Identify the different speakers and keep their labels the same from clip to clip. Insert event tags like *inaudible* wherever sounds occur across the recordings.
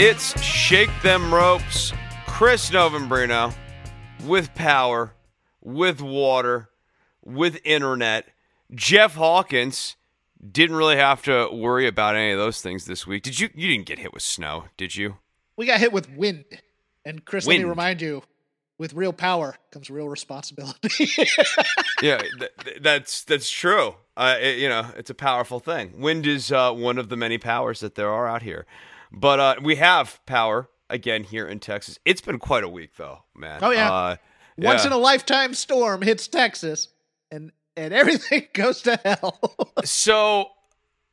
Speaker 1: It's Shake Them Ropes, Chris Novembrino, with power, with water, with internet. Jeff Hawkins didn't really have to worry about any of those things this week. Did you? You didn't get hit with snow, did you?
Speaker 2: We got hit with wind. And Chris, let me remind you, with real power comes real responsibility. *laughs*
Speaker 1: yeah, th- th- that's that's true. Uh, it- you know, it's a powerful thing. Wind is uh, one of the many powers that there are out here, but uh, we have power again here in Texas. It's been quite a week, though, man.
Speaker 2: Oh, yeah.
Speaker 1: Uh,
Speaker 2: Once
Speaker 1: yeah.
Speaker 2: in a lifetime storm hits Texas and and everything *laughs* goes to hell. *laughs*
Speaker 1: So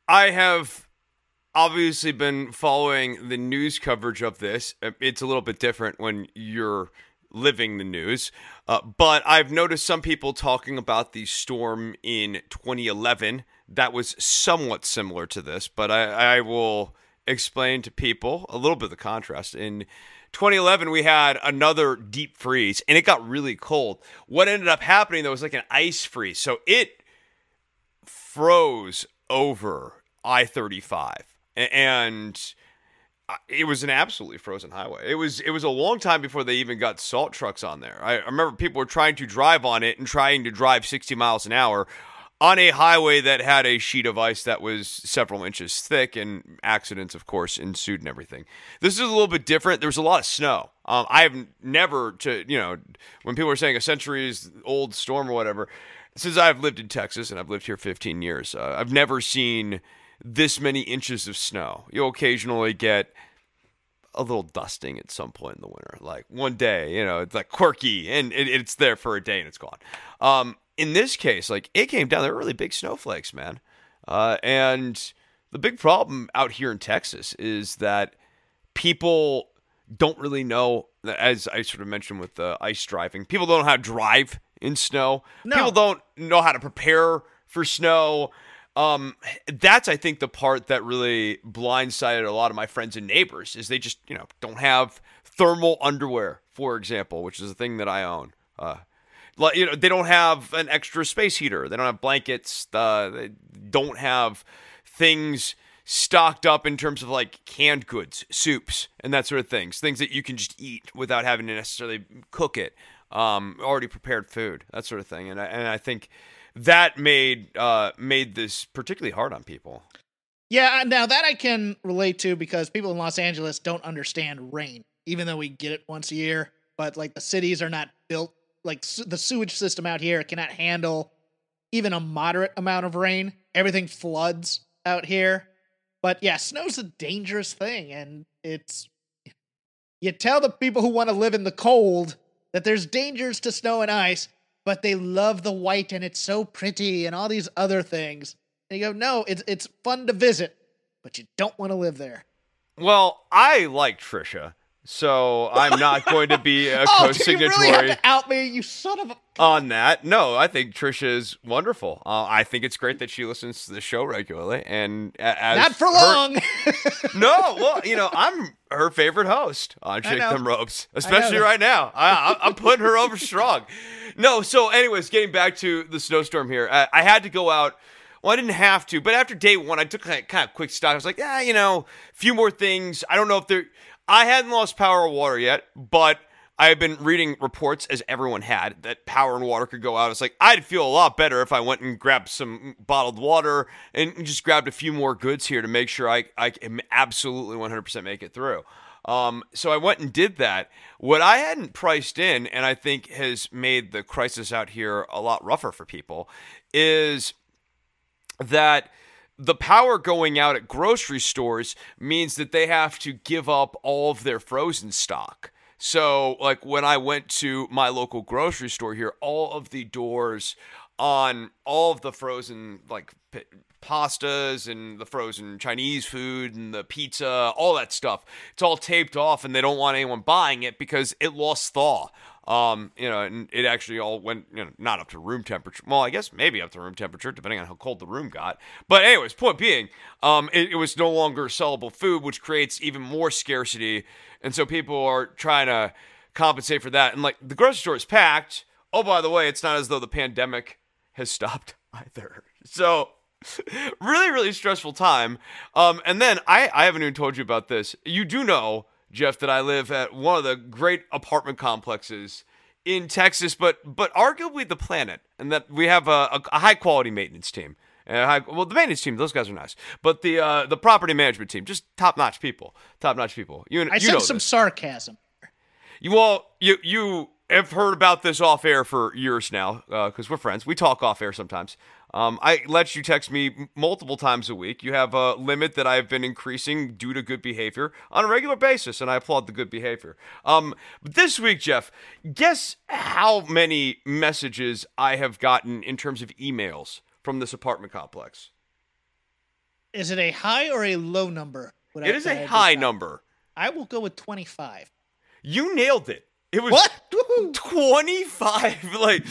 Speaker 1: I have obviously been following the news coverage of this. Uh, It's a little bit different when you're living the news. Uh, but I've noticed some people talking about the storm in 2011 that was somewhat similar to this, but I, I will explain to people a little bit of the contrast. In 2011, we had another deep freeze and it got really cold. What ended up happening though was like an ice freeze. So it froze over I 35. And uh, it was an absolutely frozen highway. It was it was a long time before they even got salt trucks on there. I, I remember people were trying to drive on it and trying to drive 60 miles an hour on a highway that had a sheet of ice that was several inches thick, and accidents, of course, ensued and everything. This is a little bit different. There was a lot of snow. Um, I have never to you know when people are saying a centuries old storm or whatever. Since I've lived in Texas and I've lived here 15 years, uh, I've never seen this many inches of snow. You'll occasionally get a little dusting at some point in the winter. Like one day, you know, it's like quirky and it, it's there for a day and it's gone. Um, in this case, like it came down, there were really big snowflakes, man. Uh, and the big problem out here in Texas is that people don't really know, as I sort of mentioned with the ice driving, people don't know how to drive in snow.
Speaker 2: No.
Speaker 1: People don't know how to prepare for snow. Um, that's I think the part that really blindsided a lot of my friends and neighbors is they just you know don't have thermal underwear, for example, which is a thing that I own. Uh, you know they don't have an extra space heater. They don't have blankets. Uh, they don't have things stocked up in terms of like canned goods, soups, and that sort of things. Things that you can just eat without having to necessarily cook it. Um, already prepared food, that sort of thing. And I, and I think that made uh, made this particularly hard on people.
Speaker 2: yeah, now that I can relate to because people in Los Angeles don't understand rain, even though we get it once a year. But like the cities are not built like su- the sewage system out here cannot handle even a moderate amount of rain. Everything floods out here. But yeah, snow's a dangerous thing, and it's you tell the people who want to live in the cold that there's dangers to snow and ice, but they love the white and it's so pretty and all these other things. And you go, no, it's it's fun to visit, but you don't want to live there.
Speaker 1: Well, I like Trisha, so I'm not going to be *laughs* a
Speaker 2: Oh, do you
Speaker 1: co-signatory
Speaker 2: really have to out me, you son of a
Speaker 1: on that. No, I think Trisha is wonderful. Uh, I think it's great that she listens to the show regularly, and as
Speaker 2: Not for
Speaker 1: her-
Speaker 2: long. *laughs*
Speaker 1: no, well, you know, I'm her favorite host on Shake. Them Ropes, especially right now. I, I'm putting her over strong. No, so anyways, getting back to the snowstorm here, I, I had to go out. Well, I didn't have to, but after day one, I took kind of quick stock. I was like, yeah, you know, a few more things. I don't know if they're. I hadn't lost power or water yet, but I had been reading reports, as everyone had, that power and water could go out. It's like I'd feel a lot better if I went and grabbed some bottled water and just grabbed a few more goods here to make sure I I can absolutely 100% make it through. Um, so I went and did that. What I hadn't priced in, and I think has made the crisis out here a lot rougher for people, is that the power going out at grocery stores means that they have to give up all of their frozen stock. So, like when I went to my local grocery store here, all of the doors on all of the frozen like p- pastas and the frozen Chinese food and the pizza, all that stuff, it's all taped off, and they don't want anyone buying it because it lost thaw. Um, you know, and it actually all went, you know, not up to room temperature. Well, I guess maybe up to room temperature, depending on how cold the room got. But anyways, point being, um, it, it was no longer sellable food, which creates even more scarcity, and so people are trying to compensate for that. And like the grocery store is packed. Oh, by the way, it's not as though the pandemic has stopped *laughs* either. So *laughs* really, really stressful time. Um, and then I, I haven't even told you about this. You do know Jeff, that I live at one of the great apartment complexes in Texas, but but arguably the planet, and that we have a, a, a high quality maintenance team. High, well, the maintenance team, those guys are nice, but the uh, the property management team, just top notch people, top notch people.
Speaker 2: You, I
Speaker 1: you
Speaker 2: sense some this. sarcasm.
Speaker 1: You all, you you have heard about this off air for years now because uh, we're friends. We talk off air sometimes. Um, I let you text me multiple times a week. You have a limit that I've been increasing due to good behavior on a regular basis, and I applaud the good behavior. Um, but this week, Jeff, guess how many messages I have gotten in terms of emails from this apartment complex?
Speaker 2: Is it a high or a low number?
Speaker 1: It is a high number.
Speaker 2: I will go with 25.
Speaker 1: You nailed it. It was
Speaker 2: what?
Speaker 1: 25. *laughs* Like,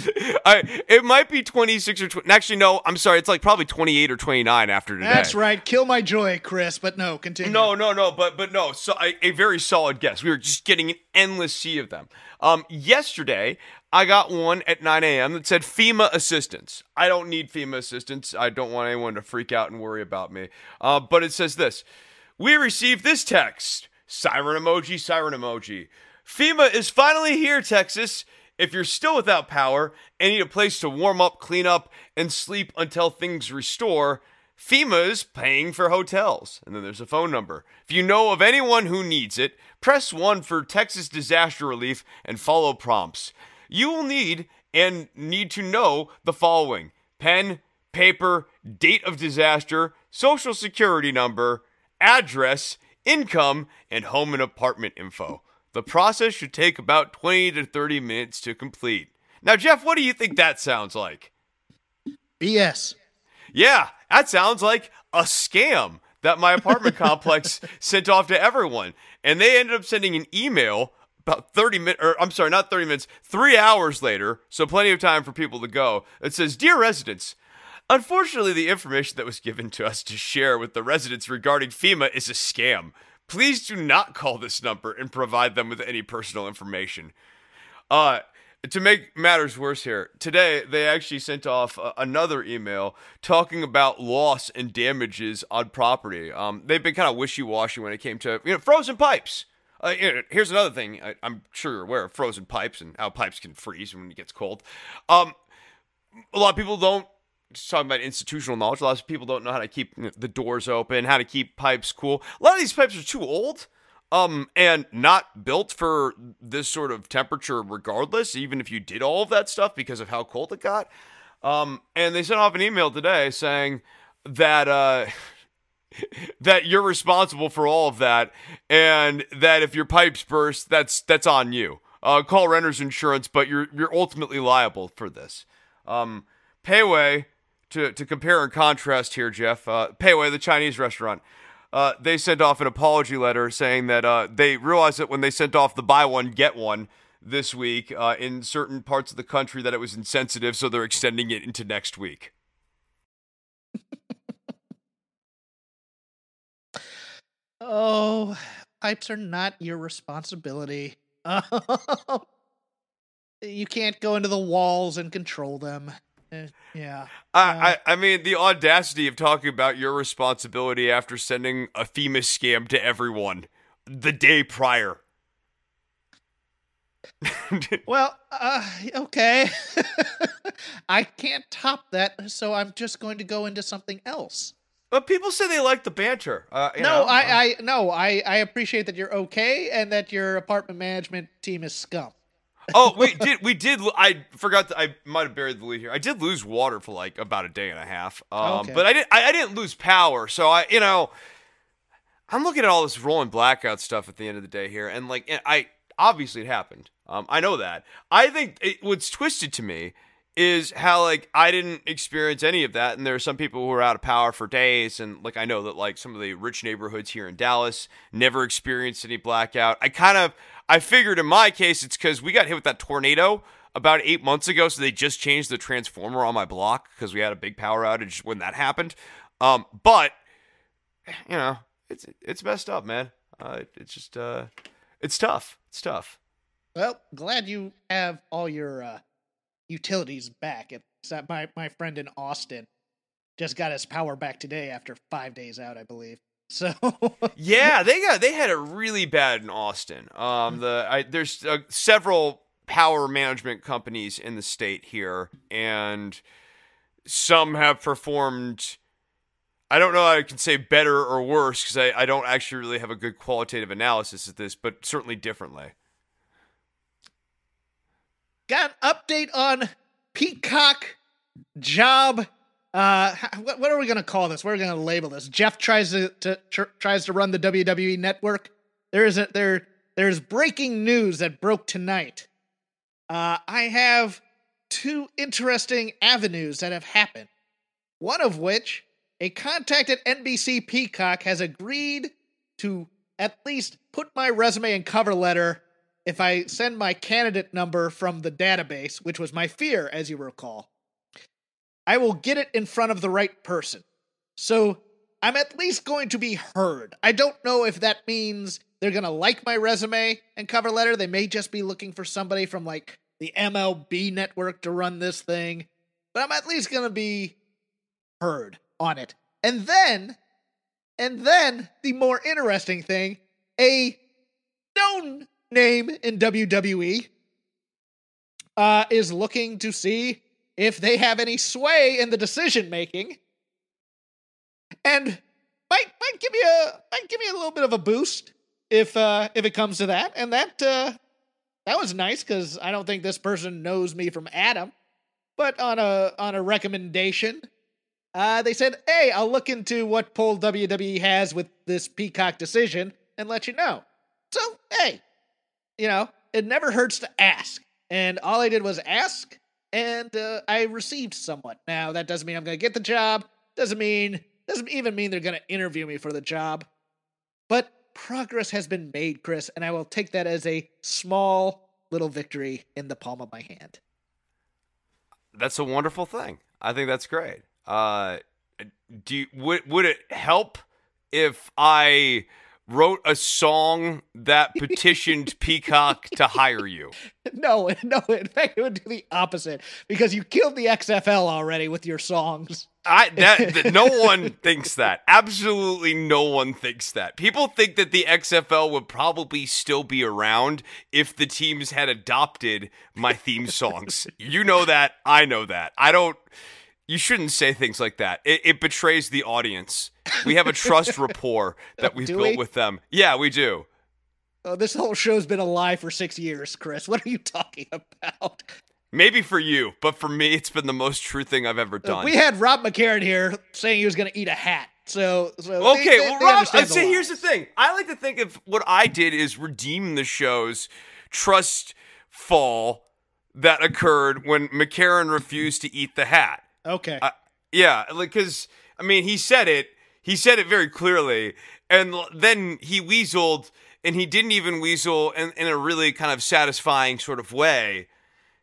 Speaker 1: I, it might be 26 or 20. Actually, no, I'm sorry. It's like probably 28 or 29 after today.
Speaker 2: That's right. Kill my joy, Chris. But no, continue.
Speaker 1: No, no, no. But but no. So a, a very solid guess. We were just getting an endless sea of them. Um, yesterday, I got one at 9 a.m. that said FEMA assistance. I don't need FEMA assistance. I don't want anyone to freak out and worry about me. Uh, but it says this We received this text siren emoji, siren emoji. FEMA is finally here, Texas. If you're still without power and need a place to warm up, clean up, and sleep until things restore, FEMA is paying for hotels. And then there's a phone number. If you know of anyone who needs it, press 1 for Texas disaster relief and follow prompts. You will need and need to know the following pen, paper, date of disaster, social security number, address, income, and home and apartment info. The process should take about 20 to 30 minutes to complete. Now, Jeff, what do you think that sounds like?
Speaker 2: BS.
Speaker 1: Yeah, that sounds like a scam that my apartment *laughs* complex sent off to everyone. And they ended up sending an email about 30 minutes, or I'm sorry, not 30 minutes, three hours later, so plenty of time for people to go. It says, Dear residents, Unfortunately, the information that was given to us to share with the residents regarding FEMA is a scam. Please do not call this number and provide them with any personal information. Uh, to make matters worse here, today they actually sent off uh, another email talking about loss and damages on property. Um, they've been kind of wishy-washy when it came to you know frozen pipes. Uh, you know, here's another thing I, am sure you're aware of frozen pipes and how pipes can freeze when it gets cold. Um, a lot of people don't just talking about institutional knowledge. A lot of people don't know how to keep the doors open, how to keep pipes cool. A lot of these pipes are too old, um, and not built for this sort of temperature, regardless. Even if you did all of that stuff because of how cold it got. Um, and they sent off an email today saying that uh, *laughs* that you're responsible for all of that, and that if your pipes burst, that's that's on you. Uh, call renters insurance, but you're you're ultimately liable for this. Um, Pei Wei to, to compare and contrast here, Jeff, uh, Pei Wei, the Chinese restaurant, uh, they sent off an apology letter saying that uh, they realized that when they sent off the buy one, get one this week uh, in certain parts of the country that it was insensitive, so they're extending it into next week. *laughs*
Speaker 2: oh, pipes are not your responsibility. *laughs* you can't go into the walls and control them. Yeah.
Speaker 1: I, I, I mean, the audacity of talking about your responsibility after sending a FEMA scam to everyone the day prior. *laughs*
Speaker 2: well, uh, okay. *laughs* I can't top that, so I'm just going to go into something else.
Speaker 1: But people say they like the banter. Uh,
Speaker 2: no, know, I, uh, I no, I, I appreciate that you're okay and that your apartment management team is scum
Speaker 1: oh wait, did we did? I forgot. To, I might have buried the lead here. I did lose water for like about a day and a half. Um, okay. but I didn't. I, I, didn't lose power. So I, you know, I'm looking at all this rolling blackout stuff at the end of the day here, and like I. obviously it happened. Um, I know that. I think it, what's twisted to me is how like I didn't experience any of that, and there are some people who are out of power for days, and like I know that like some of the rich neighborhoods here in Dallas never experienced any blackout. I kind of I figured in my case it's because we got hit with that tornado about eight months ago, so they just changed the transformer on my block because we had a big power outage when that happened. Um, but you know, it's it's messed up, man. Uh, it's just uh, it's tough. It's tough.
Speaker 2: Well, glad you have all your uh, utilities back. It's that my my friend in Austin just got his power back today after five days out, I believe. *laughs* So
Speaker 1: yeah, they got they had it really bad in Austin. Um, the I, there's uh, several power management companies in the state here, and some have performed. I don't know I can say better or worse because I, I don't actually really have a good qualitative analysis of this, but certainly differently.
Speaker 2: Got an update on Peacock job. Uh, what, what are we gonna call this? What are we gonna label this? Jeff tries to, to tr- tries to run the WWE network. There is a there there's breaking news that broke tonight. Uh, I have two interesting avenues that have happened. One of which a contact at NBC Peacock has agreed to at least put my resume and cover letter if I send my candidate number from the database, which was my fear, as you recall. I will get it in front of the right person. So I'm at least going to be heard. I don't know if that means they're going to like my resume and cover letter. They may just be looking for somebody from like the MLB network to run this thing, but I'm at least going to be heard on it. And then, and then the more interesting thing, a known name in WWE uh, is looking to see if they have any sway in the decision making, and might might give me a might give me a little bit of a boost if uh, if it comes to that. And that uh, that was nice because I don't think this person knows me from Adam, but on a on a recommendation, uh, they said, "Hey, I'll look into what poll WWE has with this Peacock decision and let you know." So, hey, you know, it never hurts to ask. And all I did was ask, and uh, I received somewhat. Now, that doesn't mean I'm going to get the job. Doesn't mean doesn't even mean they're going to interview me for the job. But progress has been made, Chris, and I will take that as a small little victory in the palm of my hand.
Speaker 1: That's a wonderful thing. I think that's great. Uh, do you, would would it help if I wrote a song that petitioned *laughs* Peacock to hire you?
Speaker 2: No, no. In fact, it would do the opposite because you killed the XFL already with your songs.
Speaker 1: I that, *laughs* that no one thinks that. Absolutely no one thinks that. People think that the XFL would probably still be around if the teams had adopted my theme songs. *laughs* you know that, I know that. I don't you shouldn't say things like that. It, it betrays the audience. We have a trust rapport *laughs* that we've
Speaker 2: Do
Speaker 1: built
Speaker 2: we?
Speaker 1: with them. Yeah, we do.
Speaker 2: Oh, this whole show's been a lie for six years, Chris. What are you talking about?
Speaker 1: Maybe for you, but for me, it's been the most true thing I've ever uh, done.
Speaker 2: We had Rob McCarran here saying he was going to eat a hat. So, so
Speaker 1: Okay,
Speaker 2: they-
Speaker 1: well,
Speaker 2: they
Speaker 1: Rob, I'd uh,
Speaker 2: the
Speaker 1: say here's the thing. I like to think of what I did is redeem the show's trust fall that occurred when McCarran refused to eat the hat.
Speaker 2: Okay.
Speaker 1: I- Yeah, like because I mean, he said it. He said it very clearly, and then he weaseled, and he didn't even weasel in, in a really kind of satisfying sort of way.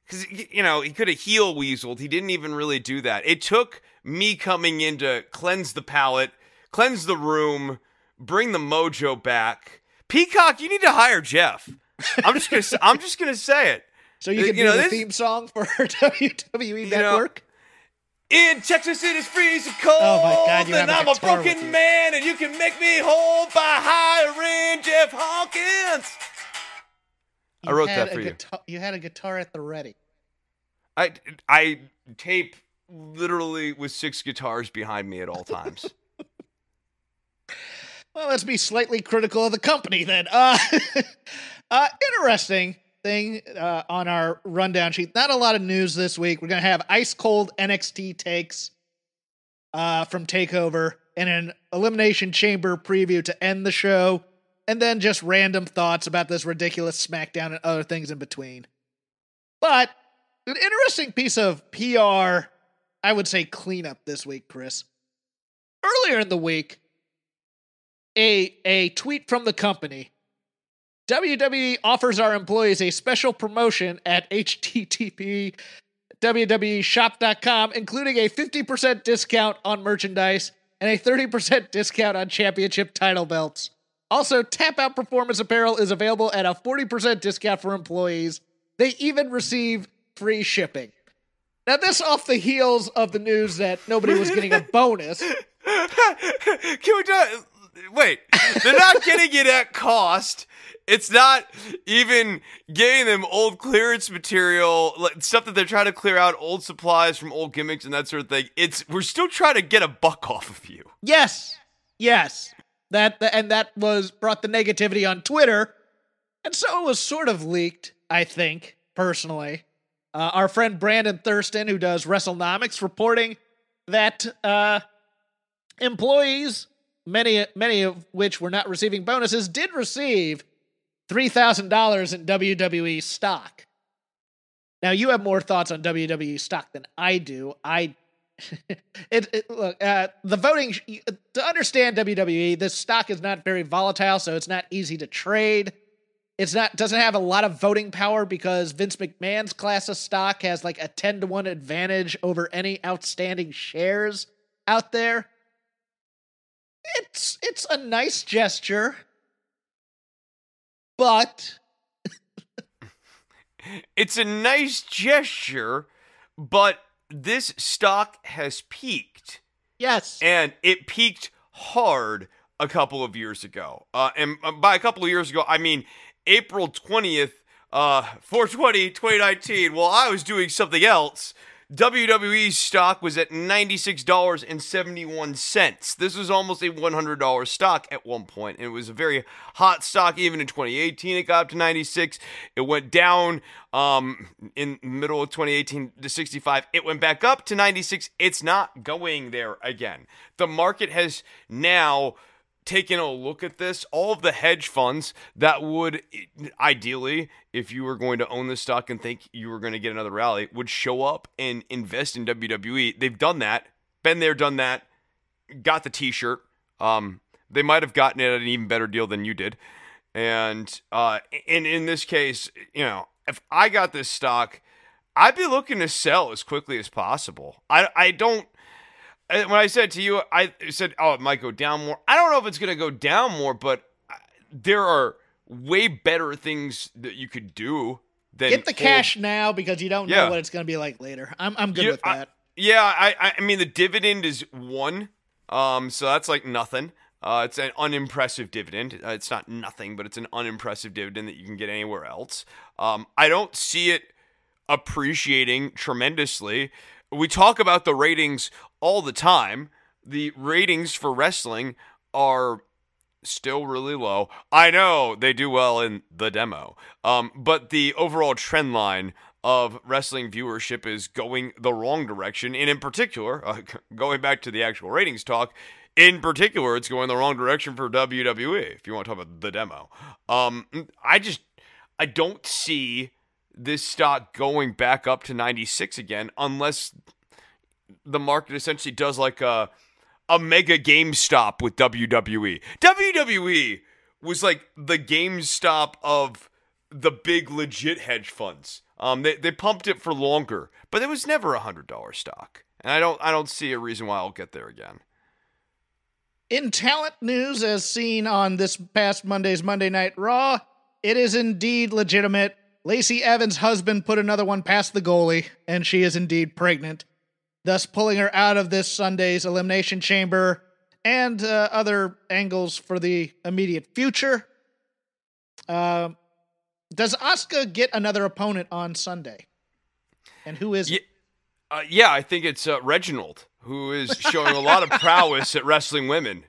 Speaker 1: Because you know he could have heel weaseled. He didn't even really do that. It took me coming in to cleanse the palate, cleanse the room, bring the mojo back. Peacock, you need to hire Jeff. I'm just gonna. I'm just gonna say it.
Speaker 2: so you can
Speaker 1: you
Speaker 2: do
Speaker 1: know,
Speaker 2: the
Speaker 1: this-
Speaker 2: theme song for *laughs* WWE Network?
Speaker 1: In Texas, it is freezing cold.
Speaker 2: Oh my God, you
Speaker 1: and
Speaker 2: have a
Speaker 1: I'm a
Speaker 2: guitar with
Speaker 1: broken man, and you can make me whole by hiring Jeff Hawkins. I
Speaker 2: You
Speaker 1: wrote
Speaker 2: had
Speaker 1: that for
Speaker 2: a
Speaker 1: you.
Speaker 2: guitar- You had a guitar at the ready.
Speaker 1: I I tape literally with six guitars behind me at all times. *laughs*
Speaker 2: Well, let's be slightly critical of the company then. Uh, *laughs* uh interesting thing uh, on our rundown sheet. Not a lot of news this week. We're gonna have ice cold NXT takes uh, from Takeover and an Elimination Chamber preview to end the show. and then just random thoughts about this ridiculous SmackDown and other things in between. But an interesting piece of PR, I would say cleanup this week, Chris. Earlier in the week, a a tweet from the company WWE offers our employees a special promotion at http www.shop.com, including a 50% discount on merchandise and a 30% discount on championship title belts. Also, Tapout Performance Apparel is available at a 40% discount for employees. They even receive free shipping. Now, this off the heels of the news that nobody was getting a *laughs* bonus.
Speaker 1: Can we do Wait, they're not getting it at cost. It's not even getting them old clearance material, like stuff that they're trying to clear out, old supplies from old gimmicks and that sort of thing. It's we're still trying to get a buck off of you.
Speaker 2: Yes, yes, that and that was brought the negativity on Twitter, and so it was sort of leaked. I think personally, uh, our friend Brandon Thurston, who does WrestleNomics, reporting that uh, employees, many many of which were not receiving bonuses, did receive $3,000 in WWE stock. Now, you have more thoughts on WWE stock than I do. I *laughs* it, it, look uh, the voting to understand WWE. This stock is not very volatile, so it's not easy to trade. It's not doesn't have a lot of voting power because Vince McMahon's class of stock has like a ten to one advantage over any outstanding shares out there. It's it's a nice gesture but
Speaker 1: it's a nice gesture, but this stock has peaked.
Speaker 2: Yes.
Speaker 1: And it peaked hard a couple of years ago. Uh, and uh, by a couple of years ago, I mean April 20th, uh, 420, 2019, while I was doing something else. WWE stock was at $96.71. This was almost a $100 stock at one point, and it was a very hot stock even in 2018. It got up to 96. It went down um, in middle of 2018 to 65. It went back up to 96. It's not going there again. The market has now taken a look at this, all of the hedge funds that would ideally, if you were going to own this stock and think you were going to get another rally, would show up and invest in WWE. They've done that, been there, done that, got the T-shirt. Um, they might have gotten it at an even better deal than you did, and uh, in in this case, you know, if I got this stock. I'd be looking to sell as quickly as possible. I, I don't when I said to you, I said, "Oh, it might go down more." I don't know if it's going to go down more, but there are way better things that you could do than
Speaker 2: get the hold. cash now because you don't know what it's going to be like later. I'm I'm good you, with that. I,
Speaker 1: yeah, I I mean the dividend is one, um, so that's like nothing. Uh, it's an unimpressive dividend. Uh, it's not nothing, but it's an unimpressive dividend that you can get anywhere else. Um, I don't see it appreciating tremendously. We talk about the ratings all the time. The ratings for wrestling are still really low. I know they do well in the demo, um, but the overall trend line of wrestling viewership is going the wrong direction. And in particular, *laughs* uh, going back to the actual ratings talk, in particular, it's going the wrong direction for WWE. If you want to talk about the demo, um, I just I don't see this stock going back up to 96 again unless the market essentially does like a a mega GameStop with WWE. WWE was like the GameStop of the big legit hedge funds. Um, they they pumped it for longer, but it was never a hundred dollar stock, and I don't I don't see a reason why I'll get there again.
Speaker 2: In talent news, as seen on this past Monday's Monday Night Raw, it is indeed legitimate. Lacey Evans' husband put another one past the goalie, and she is indeed pregnant thus pulling her out of this Sunday's Elimination Chamber and uh, other angles for the immediate future. Uh, does Asuka get another opponent on Sunday? And who is
Speaker 1: yeah, uh, yeah I think it's uh, Reginald, who is showing a lot of *laughs* prowess at wrestling women.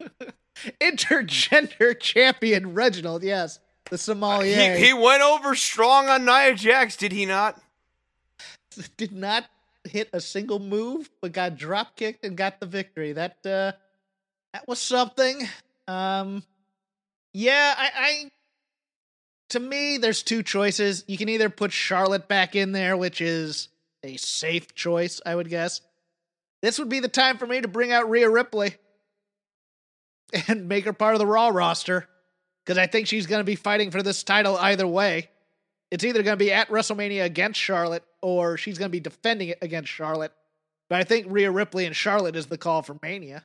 Speaker 1: *laughs*
Speaker 2: Intergender champion Reginald, yes. The sommelier.
Speaker 1: He, he went over strong on Nia Jax, did he not? *laughs*
Speaker 2: Did not hit a single move, but got drop kicked and got the victory. That uh, that was something. Um, Yeah, I, I to me, there's two choices. You can either put Charlotte back in there, which is a safe choice, I would guess. This would be the time for me to bring out Rhea Ripley *laughs* and make her part of the Raw roster because I think she's going to be fighting for this title either way. It's either going to be at WrestleMania against Charlotte or she's going to be defending it against Charlotte. But I think Rhea Ripley and Charlotte is the call for Mania.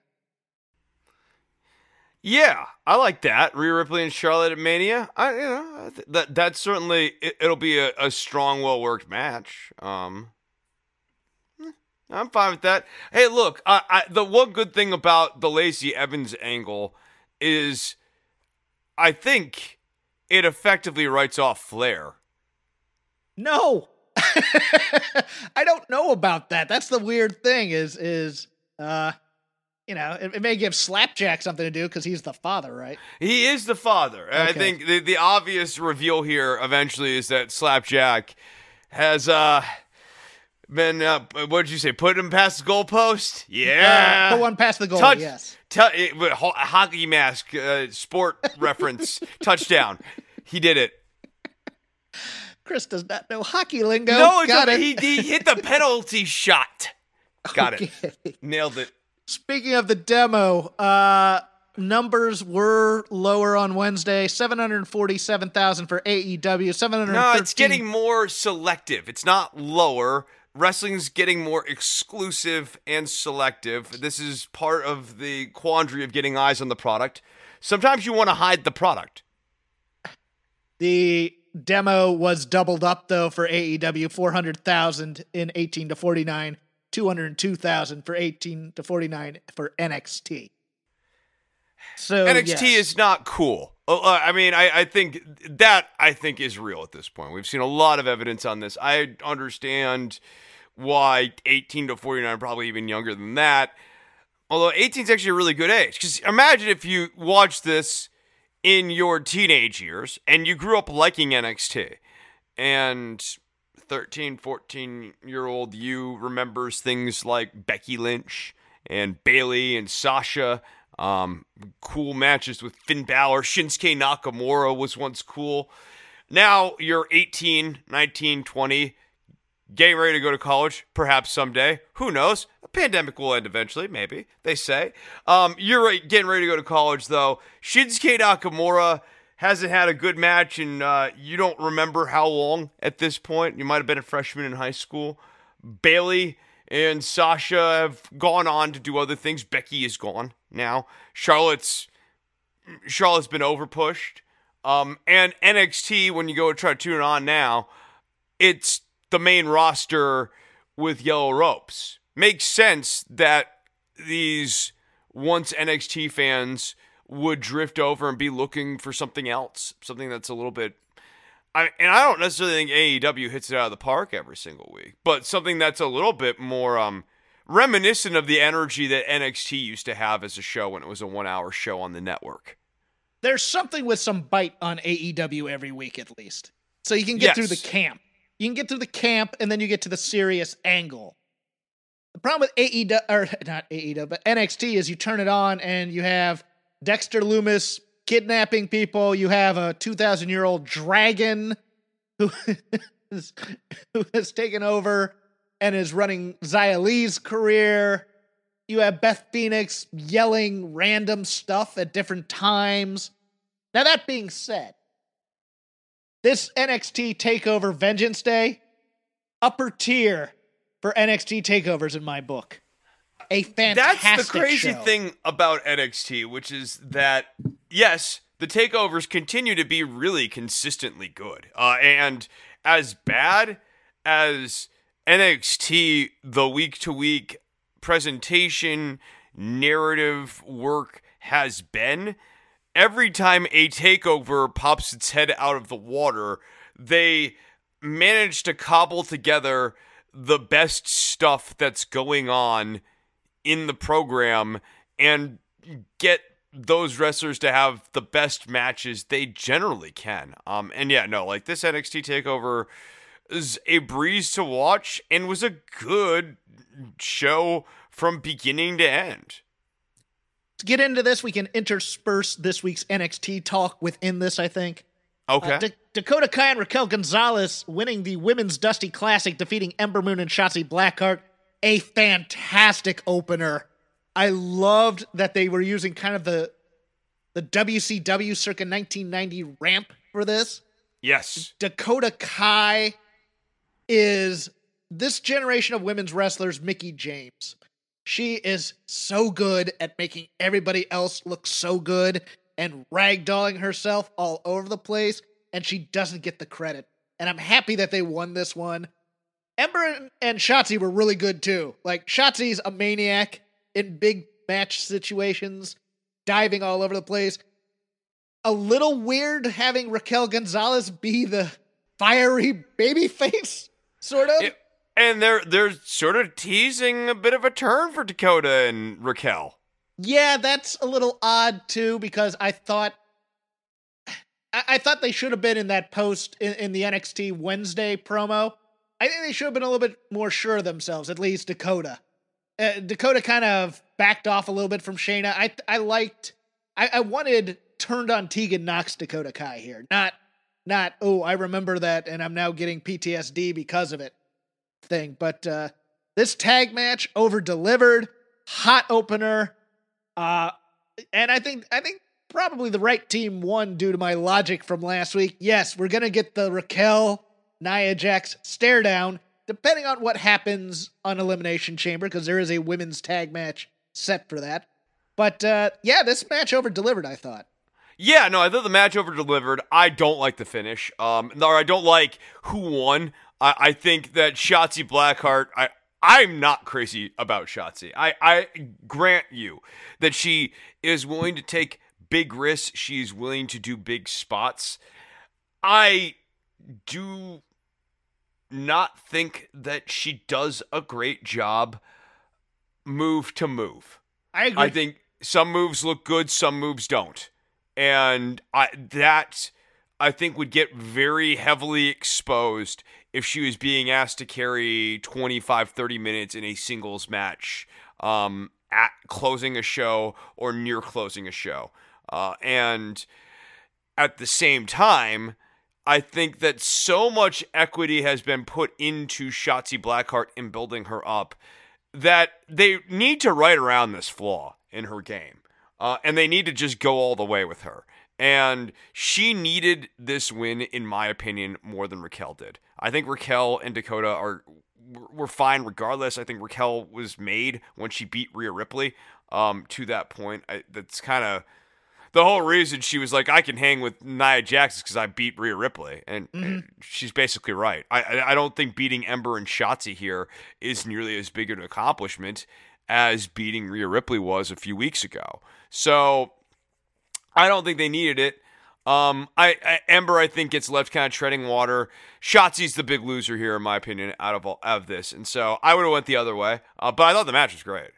Speaker 1: Yeah, I like that. Rhea Ripley and Charlotte at Mania. I, you know, that that certainly it, will be a, a, strong, well worked match. Um, I'm fine with that. Hey, look, I, I, the one good thing about the Lacey Evans angle is, I think it effectively writes off Flair.
Speaker 2: No, *laughs* I don't know about that. That's the weird thing. Is is uh you know, it, it, may give Slapjack something to do because he's the father, right?
Speaker 1: He is the father. Okay. I think the, the obvious reveal here eventually is that Slapjack has uh been uh, what did you say? Put him past the goalpost? Yeah,
Speaker 2: uh, put one past the goal. Touch, yes.
Speaker 1: T- it, hockey mask, uh, sport *laughs* reference, touchdown. He did it.
Speaker 2: Chris does not know hockey lingo.
Speaker 1: No, Got it. He, he hit the *laughs* penalty shot. Got okay. it. Nailed it.
Speaker 2: Speaking of the demo, uh, numbers were lower on Wednesday. Seven hundred forty-seven thousand for AEW. Seven hundred.
Speaker 1: No, it's getting more selective. It's not lower. Wrestling's getting more exclusive and selective. This is part of the quandary of getting eyes on the product. Sometimes you want to hide the product.
Speaker 2: The demo was doubled up though for AEW, four hundred thousand in eighteen to forty-nine. 202,000 for 18 to 49 for NXT. So
Speaker 1: NXT
Speaker 2: yes.
Speaker 1: is not cool. Uh, uh, I mean, I, I think that I think is real at this point. We've seen a lot of evidence on this. I understand why 18 to 49, probably even younger than that. Although 18 is actually a really good age. Because imagine if you watch this in your teenage years and you grew up liking NXT and 13, 14 year old you remembers things like Becky Lynch and Bayley and Sasha. Um, cool matches with Finn Balor. Shinsuke Nakamura was once cool. Now you're 18, 19, 20, getting ready to go to college, perhaps someday. Who knows? A pandemic will end eventually, maybe, they say. Um, you're getting ready to go to college, though. Shinsuke Nakamura hasn't had a good match, and uh, you don't remember how long at this point. You might have been a freshman in high school. Bayley and Sasha have gone on to do other things. Becky is gone now. Charlotte's Charlotte's been overpushed. Um, and NXT, when you go try to tune on now, it's the main roster with yellow ropes. Makes sense that these once NXT fans would drift over and be looking for something else, something that's a little bit. I, and I don't necessarily think AEW hits it out of the park every single week, but something that's a little bit more um, reminiscent of the energy that NXT used to have as a show when it was a one hour show on the network.
Speaker 2: There's something with some bite on AEW every week, at least. So you can get yes. through the camp. You can get through the camp, and then you get to the serious angle. The problem with AEW, or *laughs* not AEW, but NXT is you turn it on and you have Dexter Lumis kidnapping people. You have a 2,000 year old dragon who, *laughs* is, who has taken over and is running Xia Li's career. You have Beth Phoenix yelling random stuff at different times. Now, that being said, this NXT TakeOver Vengeance Day, upper tier for NXT takeovers in my book a fantastic
Speaker 1: That's the crazy
Speaker 2: show.
Speaker 1: thing about NXT, which is that yes, the takeovers continue to be really consistently good. Uh, and as bad as NXT, the week to week presentation, narrative work has been, every time a takeover pops its head out of the water, they manage to cobble together the best stuff that's going on in the program and get those wrestlers to have the best matches they generally can. Um, and yeah, no, like this NXT takeover is a breeze to watch and was a good show from beginning to end.
Speaker 2: To get into this, we can intersperse this week's NXT talk within this, I think.
Speaker 1: Okay.
Speaker 2: Uh, D- Dakota Kai and Raquel Gonzalez winning the Women's Dusty Classic, defeating Ember Moon and Shotzi Blackheart. A fantastic opener. I loved that they were using kind of the the WCW circa 1990 ramp for this.
Speaker 1: yes.
Speaker 2: Dakota Kai is this generation of women's wrestlers, Mickie James. She is so good at making everybody else look so good and ragdolling herself all over the place, and she doesn't get the credit. And I'm happy that they won this one. Ember and, Shotzi were really good too. Like Shotzi's a maniac in big match situations, diving all over the place. A little weird having Raquel Gonzalez be the fiery baby face, sort of.
Speaker 1: It- and they're they're sort of teasing a bit of a turn for Dakota and Raquel.
Speaker 2: Yeah, that's a little odd too because I thought I, I thought they should have been in that post in, in the NXT Wednesday promo. I think they should have been a little bit more sure of themselves, at least Dakota. Uh, Dakota kind of backed off a little bit from Shayna. I I liked I, I wanted turned on Tegan Nox Dakota Kai here. Not not oh, I remember that and I'm now getting PTSD because of it thing. But uh this tag match over delivered, hot opener. Uh and I think I think probably the right team won due to my logic from last week. Yes, we're gonna get the Raquel Nia Jax stare down, depending on what happens on Elimination Chamber, because there is a women's tag match set for that. But uh yeah, this match over delivered, I thought.
Speaker 1: Yeah, no, I thought the match over delivered. I don't like the finish. Um, or I don't like who won. I, I think that Shotzi Blackheart. I I'm not crazy about Shotzi. I I grant you that she is willing to take big risks. She's willing to do big spots. I do not think that she does a great job move to move.
Speaker 2: I agree.
Speaker 1: I think some moves look good, some moves don't. And I that I think would get very heavily exposed if she was being asked to carry 25 30 minutes in a singles match um, at closing a show or near closing a show. Uh, and at the same time, I think that so much equity has been put into Shotzi Blackheart in building her up that they need to right around this flaw in her game. Uh, and they need to just go all the way with her. And she needed this win, in my opinion, more than Raquel did. I think Raquel and Dakota are were fine regardless. I think Raquel was made when she beat Rhea Ripley. Um, to that point, I, that's kind of the whole reason she was like, I can hang with Nia Jax because I beat Rhea Ripley, and, and she's basically right. I, I I don't think beating Ember and Shotzi here is nearly as big an accomplishment as beating Rhea Ripley was a few weeks ago. So I don't think they needed it. Um, I, I Ember I think gets left kind of treading water. Shotzi's the big loser here, in my opinion, out of all out of this, and so I would have went the other way. Uh, but I thought the match was great.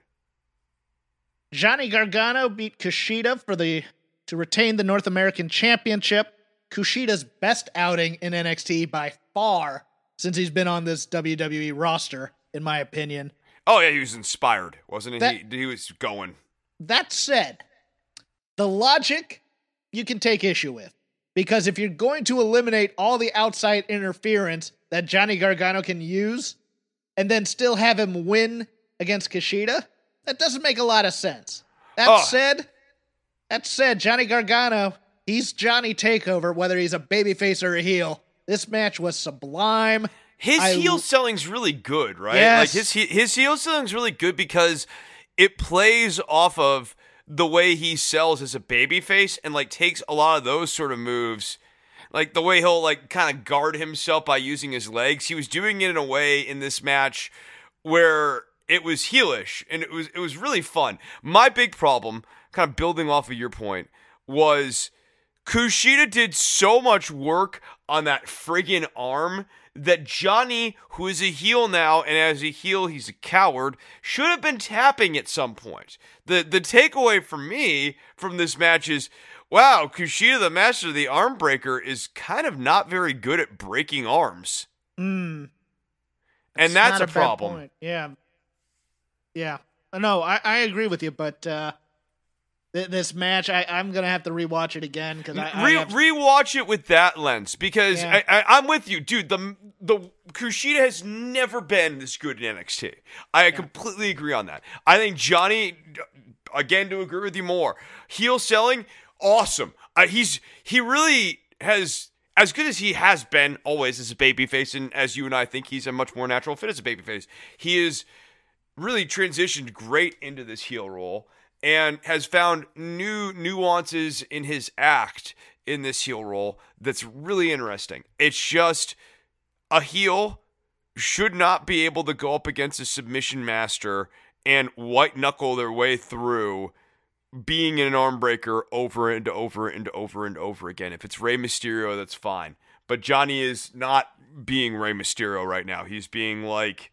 Speaker 2: Johnny Gargano beat Kushida for the to retain the North American Championship. Kushida's best outing in NXT by far since he's been on this WWE roster, in my opinion.
Speaker 1: Oh yeah, he was inspired, wasn't he?
Speaker 2: That-
Speaker 1: he, he was going.
Speaker 2: That said, the logic you can take issue with. Because if you're going to eliminate all the outside interference that Johnny Gargano can use and then still have him win against Kushida, that doesn't make a lot of sense. That
Speaker 1: Oh.
Speaker 2: said, that said, Johnny Gargano, he's Johnny Takeover, whether he's a babyface or a heel. This match was sublime.
Speaker 1: His
Speaker 2: I-
Speaker 1: heel selling's really good, right?
Speaker 2: Yes.
Speaker 1: Like his his heel selling's really good because it plays off of the way he sells as a babyface and like takes a lot of those sort of moves. Like the way he'll like kind of guard himself by using his legs. He was doing it in a way in this match where it was heelish and it was it was really fun. My big problem, kind of building off of your point, was Kushida did so much work on that friggin' arm that Johnny, who is a heel now, and as a heel he's a coward, should have been tapping at some point. The the takeaway for me from this match is wow, Kushida, the master of the arm breaker, is kind of not very good at breaking arms.
Speaker 2: Mm,
Speaker 1: And that's a,
Speaker 2: bad
Speaker 1: problem.
Speaker 2: Yeah. Yeah. No, I, I agree with you, but uh this match. I, I'm gonna have to rewatch it again because I, I
Speaker 1: Re-
Speaker 2: have-
Speaker 1: rewatch it with that lens because
Speaker 2: Yeah.
Speaker 1: I, I'm with you, dude. The the Kushida has never been this good in NXT. I completely agree on that. I think Johnny, again, to agree with you more, heel selling, awesome. Uh, he's he really has as good as he has been always as a babyface, and as you and I think he's a much more natural fit as a babyface. He is really transitioned great into this heel role and has found new nuances in his act in this heel role that's really interesting. It's just a heel should not be able to go up against a submission master and white knuckle their way through being in an arm breaker over and over and over and over again. If it's Rey Mysterio, that's fine. But Johnny is not being Rey Mysterio right now. He's being like,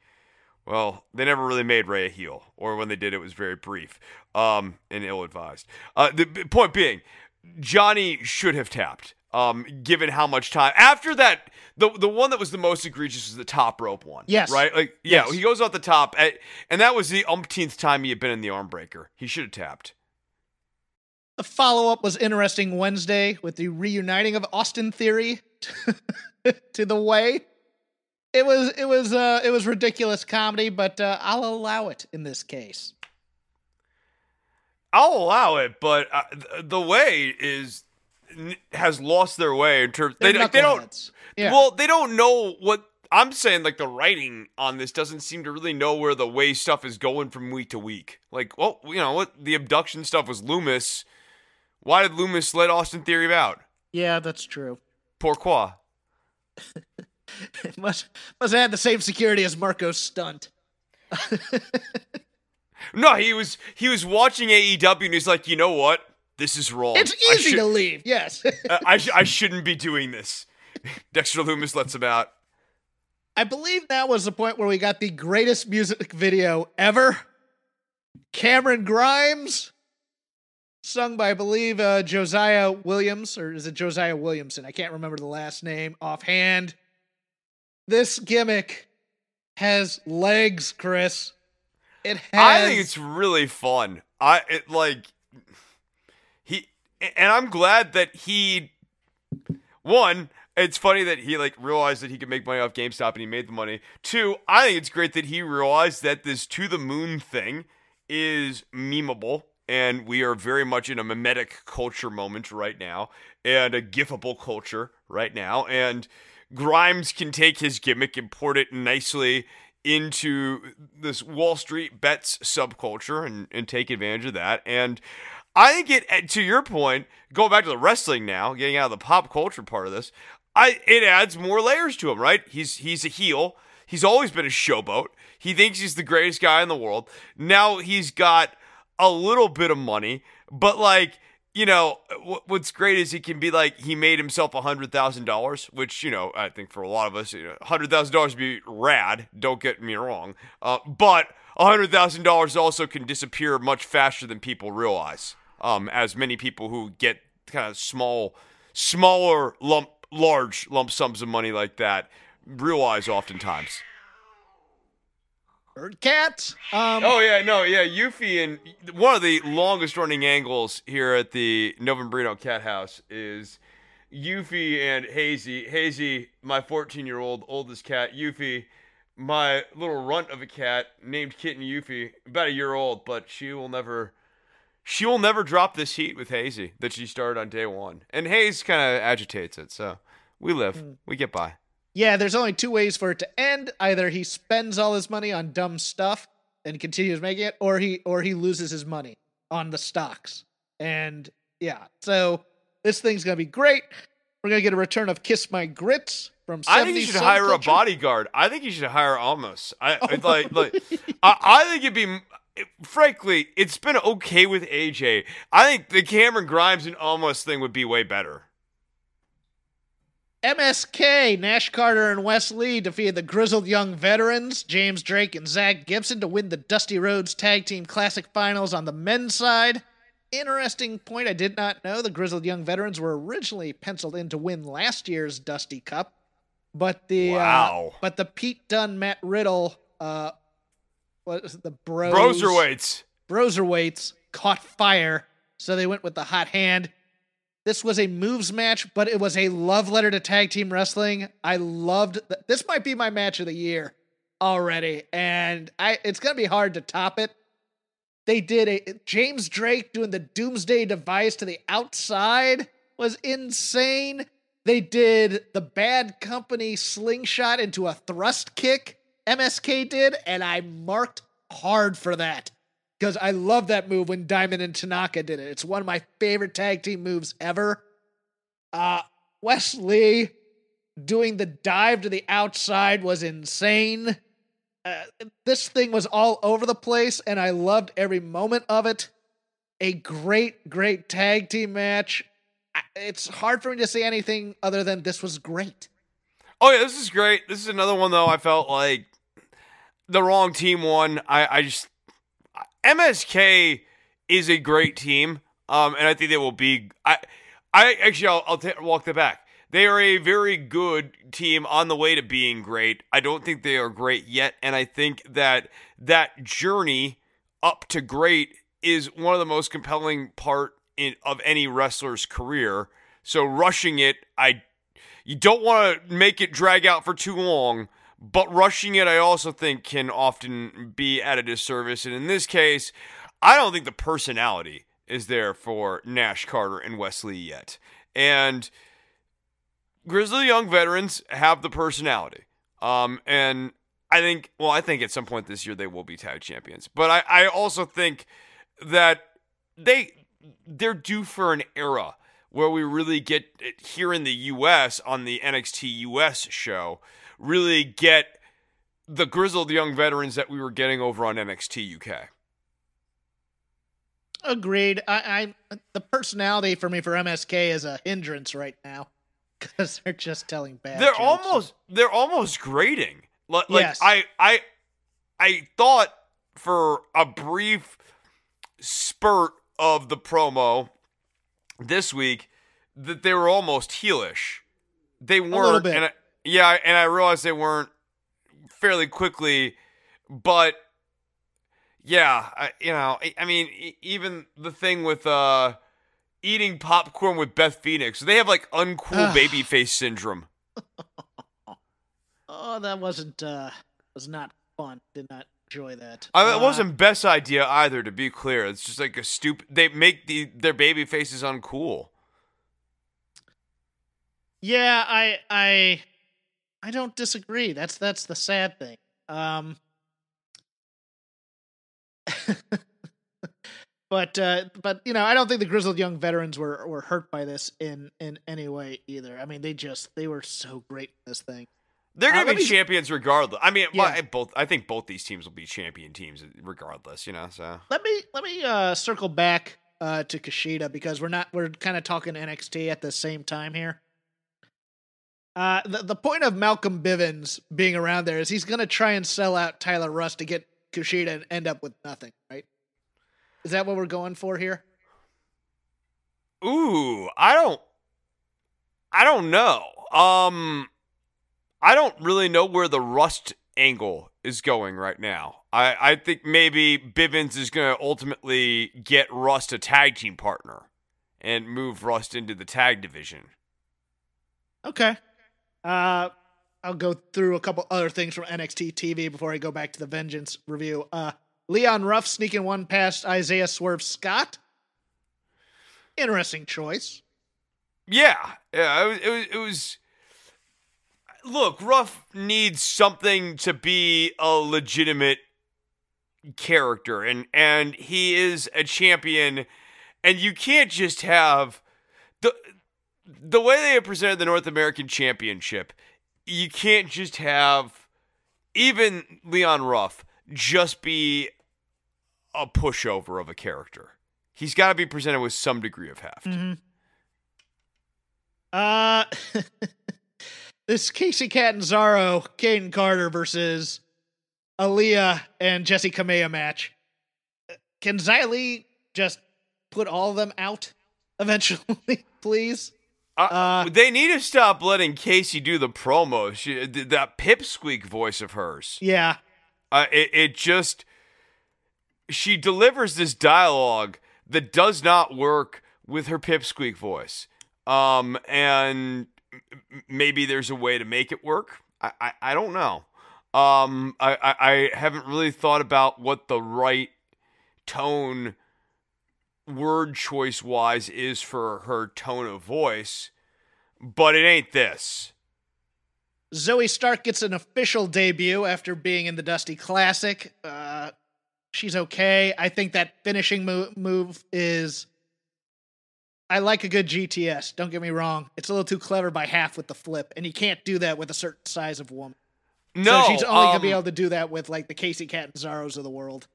Speaker 1: well, they never really made Rey a heel, or when they did, it was very brief um, and ill-advised. Uh, the the point being, Johnny should have tapped, um, given how much time after that. The the one that was the most egregious was the top rope one.
Speaker 2: Yes.
Speaker 1: right. Like yeah,
Speaker 2: Yes.
Speaker 1: he goes off the top, at, and that was the umpteenth time he had been in the arm breaker. He should have tapped.
Speaker 2: The follow up was interesting Wednesday with the reuniting of Austin Theory *laughs* to the way. It was it was uh it was ridiculous comedy, but uh, I'll allow it in this case.
Speaker 1: I'll allow it, but uh, the way is has lost their way in terms. They, they don't.
Speaker 2: Yeah.
Speaker 1: Well, they don't know what I'm saying. Like the writing on this doesn't seem to really know where the way stuff is going from week to week. Like, well, you know what? The abduction stuff was Lumis. Why did Lumis let Austin Theory out?
Speaker 2: yeah, that's true.
Speaker 1: Pourquoi? *laughs* *laughs*
Speaker 2: must must have had the same security as Marko Stunt's. *laughs*
Speaker 1: No, he was he was watching AEW and he's like, you know what? This is wrong.
Speaker 2: It's easy
Speaker 1: should-
Speaker 2: to leave. Yes. *laughs*
Speaker 1: uh, I, sh- I shouldn't be doing this. Dexter Lumis lets him out.
Speaker 2: I believe that was the point where we got the greatest music video ever. Cameron Grimes, sung by, I believe, uh, Josiah Williams, or is it Josiah Williamson? I can't remember the last name offhand. This gimmick has legs, Chris. It has.
Speaker 1: I think it's really fun. I it like he and I'm glad that he one. It's funny that he like realized that he could make money off GameStop and he made the money. Two, I think it's great that he realized that this to the moon thing is memeable and we are very much in a mimetic culture moment right now and a gifable culture right now and Grimes can take his gimmick and port it nicely into this Wall Street bets subculture and, and take advantage of that. And I think it, eh, to your point, going back to the wrestling now, getting out of the pop culture part of this, I it adds more layers to him, right? He's he's a heel. He's always been a showboat. He thinks he's the greatest guy in the world. Now he's got a little bit of money, but like you know, what's great is he can be like he made himself a hundred thousand dollars, which you know I think for a lot of us, you know, hundred thousand dollars would be rad. Don't get me wrong, uh, but a hundred thousand dollars also can disappear much faster than people realize. Um, as many people who get kind of small, smaller lump, large lump sums of money like that realize oftentimes.
Speaker 2: Bird cats. Um,
Speaker 1: Oh yeah, no, yeah, Yuffie and one of the longest running angles here at the Novembrino Cat House is Yuffie and Hazy. Hazy, my 14 year old oldest cat. Yuffie, my little runt of a cat named Kitten Yuffie, about a year old, but she will never. She will never drop this heat with Hazy that she started on day one, and Haze kind of agitates it. So we live, we get by.
Speaker 2: Yeah, there's only two ways for it to end. Either he spends all his money on dumb stuff and continues making it, or he or he loses his money on the stocks. And yeah, so this thing's gonna be great. We're gonna get a return of Kiss My Grits from 70s
Speaker 1: I think you should hire a
Speaker 2: subculture.
Speaker 1: bodyguard. I think you should hire Almost. I *laughs*
Speaker 2: Oh,
Speaker 1: like like I, I think it'd be frankly, it's been okay with AJ. I think the Cameron Grimes and Almost thing would be way better.
Speaker 2: MSK, Nash Carter and Wes Lee defeated the grizzled young veterans, James Drake and Zach Gibson, to win the Dusty Rhodes Tag Team Classic Finals on the men's side. Interesting point I did not know the grizzled young veterans were originally penciled in to win last year's Dusty Cup, but the
Speaker 1: Wow.
Speaker 2: uh, but the Pete Dunne Matt Riddle uh what is it, the bros
Speaker 1: Broserweights.
Speaker 2: Broserweights caught fire so they went with the hot hand. This was a moves match, but it was a love letter to tag team wrestling. I loved th- this. Might be my match of the year already, and I it's gonna be hard to top it. They did a James Drake doing the Doomsday device to the outside was insane. They did the Bad Company slingshot into a thrust kick. MSK did, and I marked hard for that because I love that move when Diamond and Tanaka did it. It's one of my favorite tag team moves ever. Uh, Wes Lee doing the dive to the outside was insane. Uh, this thing was all over the place, and I loved every moment of it. A great, great tag team match. It's hard for me to say anything other than this was great.
Speaker 1: Oh yeah, this is great. This is another one though. I felt like the wrong team won. I, I just MSK is a great team, um, and I think they will be. I, I actually, I'll, I'll t- walk the back. They are a very good team on the way to being great. I don't think they are great yet, and I think that that journey up to great is one of the most compelling part in, of any wrestler's career. So rushing it, I you don't want to make it drag out for too long but rushing it, I also think, can often be at a disservice. And in this case, I don't think the personality is there for Nash Carter and Wes Lee yet. And Grizzly Young veterans have the personality. Um, and I think, well, I think at some point this year they will be tag champions. But I, I also think that they they're due for an era where we really get here in the US on the NXT US show really get the grizzled young veterans that we were getting over on NXT UK.
Speaker 2: Agreed. I, I the personality for me for MSK is a hindrance right now *laughs* because they're just telling bad.
Speaker 1: They're
Speaker 2: jokes.
Speaker 1: almost they're almost grating. Like,
Speaker 2: Yes.
Speaker 1: I I I thought for a brief spurt of the promo this week that they were almost heelish. They weren't, and I, yeah, and I realized they weren't fairly quickly, but yeah, I, you know, I, I mean, e- even the thing with uh eating popcorn with Beth Phoenix, they have like uncool baby face syndrome. *laughs*
Speaker 2: Oh, that wasn't uh was not fun. Did not enjoy that.
Speaker 1: I mean,
Speaker 2: Uh,
Speaker 1: it wasn't best idea either. To be clear, it's just like a stupid. They make the their baby faces uncool.
Speaker 2: Yeah, I I I don't disagree. That's that's the sad thing. Um *laughs* But uh but you know, I don't think the grizzled young veterans were were hurt by this in in any way either. I mean, they just they were so great in this thing.
Speaker 1: They're
Speaker 2: Uh,
Speaker 1: gonna
Speaker 2: let
Speaker 1: be
Speaker 2: me-
Speaker 1: champions regardless. I mean, well,
Speaker 2: Yeah.
Speaker 1: I both. I think both these teams will be champion teams regardless. You know, so
Speaker 2: Let me let me uh circle back uh to Kushida because we're not we're kind of talking NXT at the same time here. Uh the, the point of Malcolm Bivens being around there is he's gonna try and sell out Tyler Rust to get Kushida and end up with nothing, right? Is that what we're going for here?
Speaker 1: ooh, I don't. I don't know. Um, I don't really know where the Rust angle is going right now. I I think maybe Bivens is gonna ultimately get Rust a tag team partner and move Rust into the tag division.
Speaker 2: Okay. Uh I'll go through a couple other things from NXT TV before I go back to the Vengeance review. Uh Leon Ruff sneaking one past Isaiah Swerve Scott. Interesting choice.
Speaker 1: Yeah, yeah. It was, it was. Look, Ruff needs something to be a legitimate character, and and he is a champion, and you can't just have the way they have presented the North American Championship. You can't just have even Leon Ruff just be a pushover of a character. He's got to be presented with some degree of heft.
Speaker 2: Uh *laughs* this Kacy Catanzaro, Kayden Carter versus Aliyah and Jessi Kamea match. Can Xia Li just put all of them out eventually, *laughs* please?
Speaker 1: Uh,
Speaker 2: Uh,
Speaker 1: they need to stop letting Kacy do the promo. She, th- that pipsqueak voice of hers.
Speaker 2: Yeah.
Speaker 1: Uh, it, it just she delivers this dialogue that does not work with her pipsqueak voice. Um, and maybe there's a way to make it work. I, I, I don't know. Um, I, I, I haven't really thought about what the right tone, word choice wise, is for her tone of voice, but it ain't this.
Speaker 2: Zoey Stark gets an official debut after being in the Dusty Classic. Uh, she's okay. I think that finishing move, move is. I like a good GTS. Don't get me wrong. It's a little too clever by half with the flip, and you can't do that with a certain size of woman.
Speaker 1: No,
Speaker 2: so she's only
Speaker 1: um,
Speaker 2: gonna be able to do that with like the Kacy Catanzaros of the world.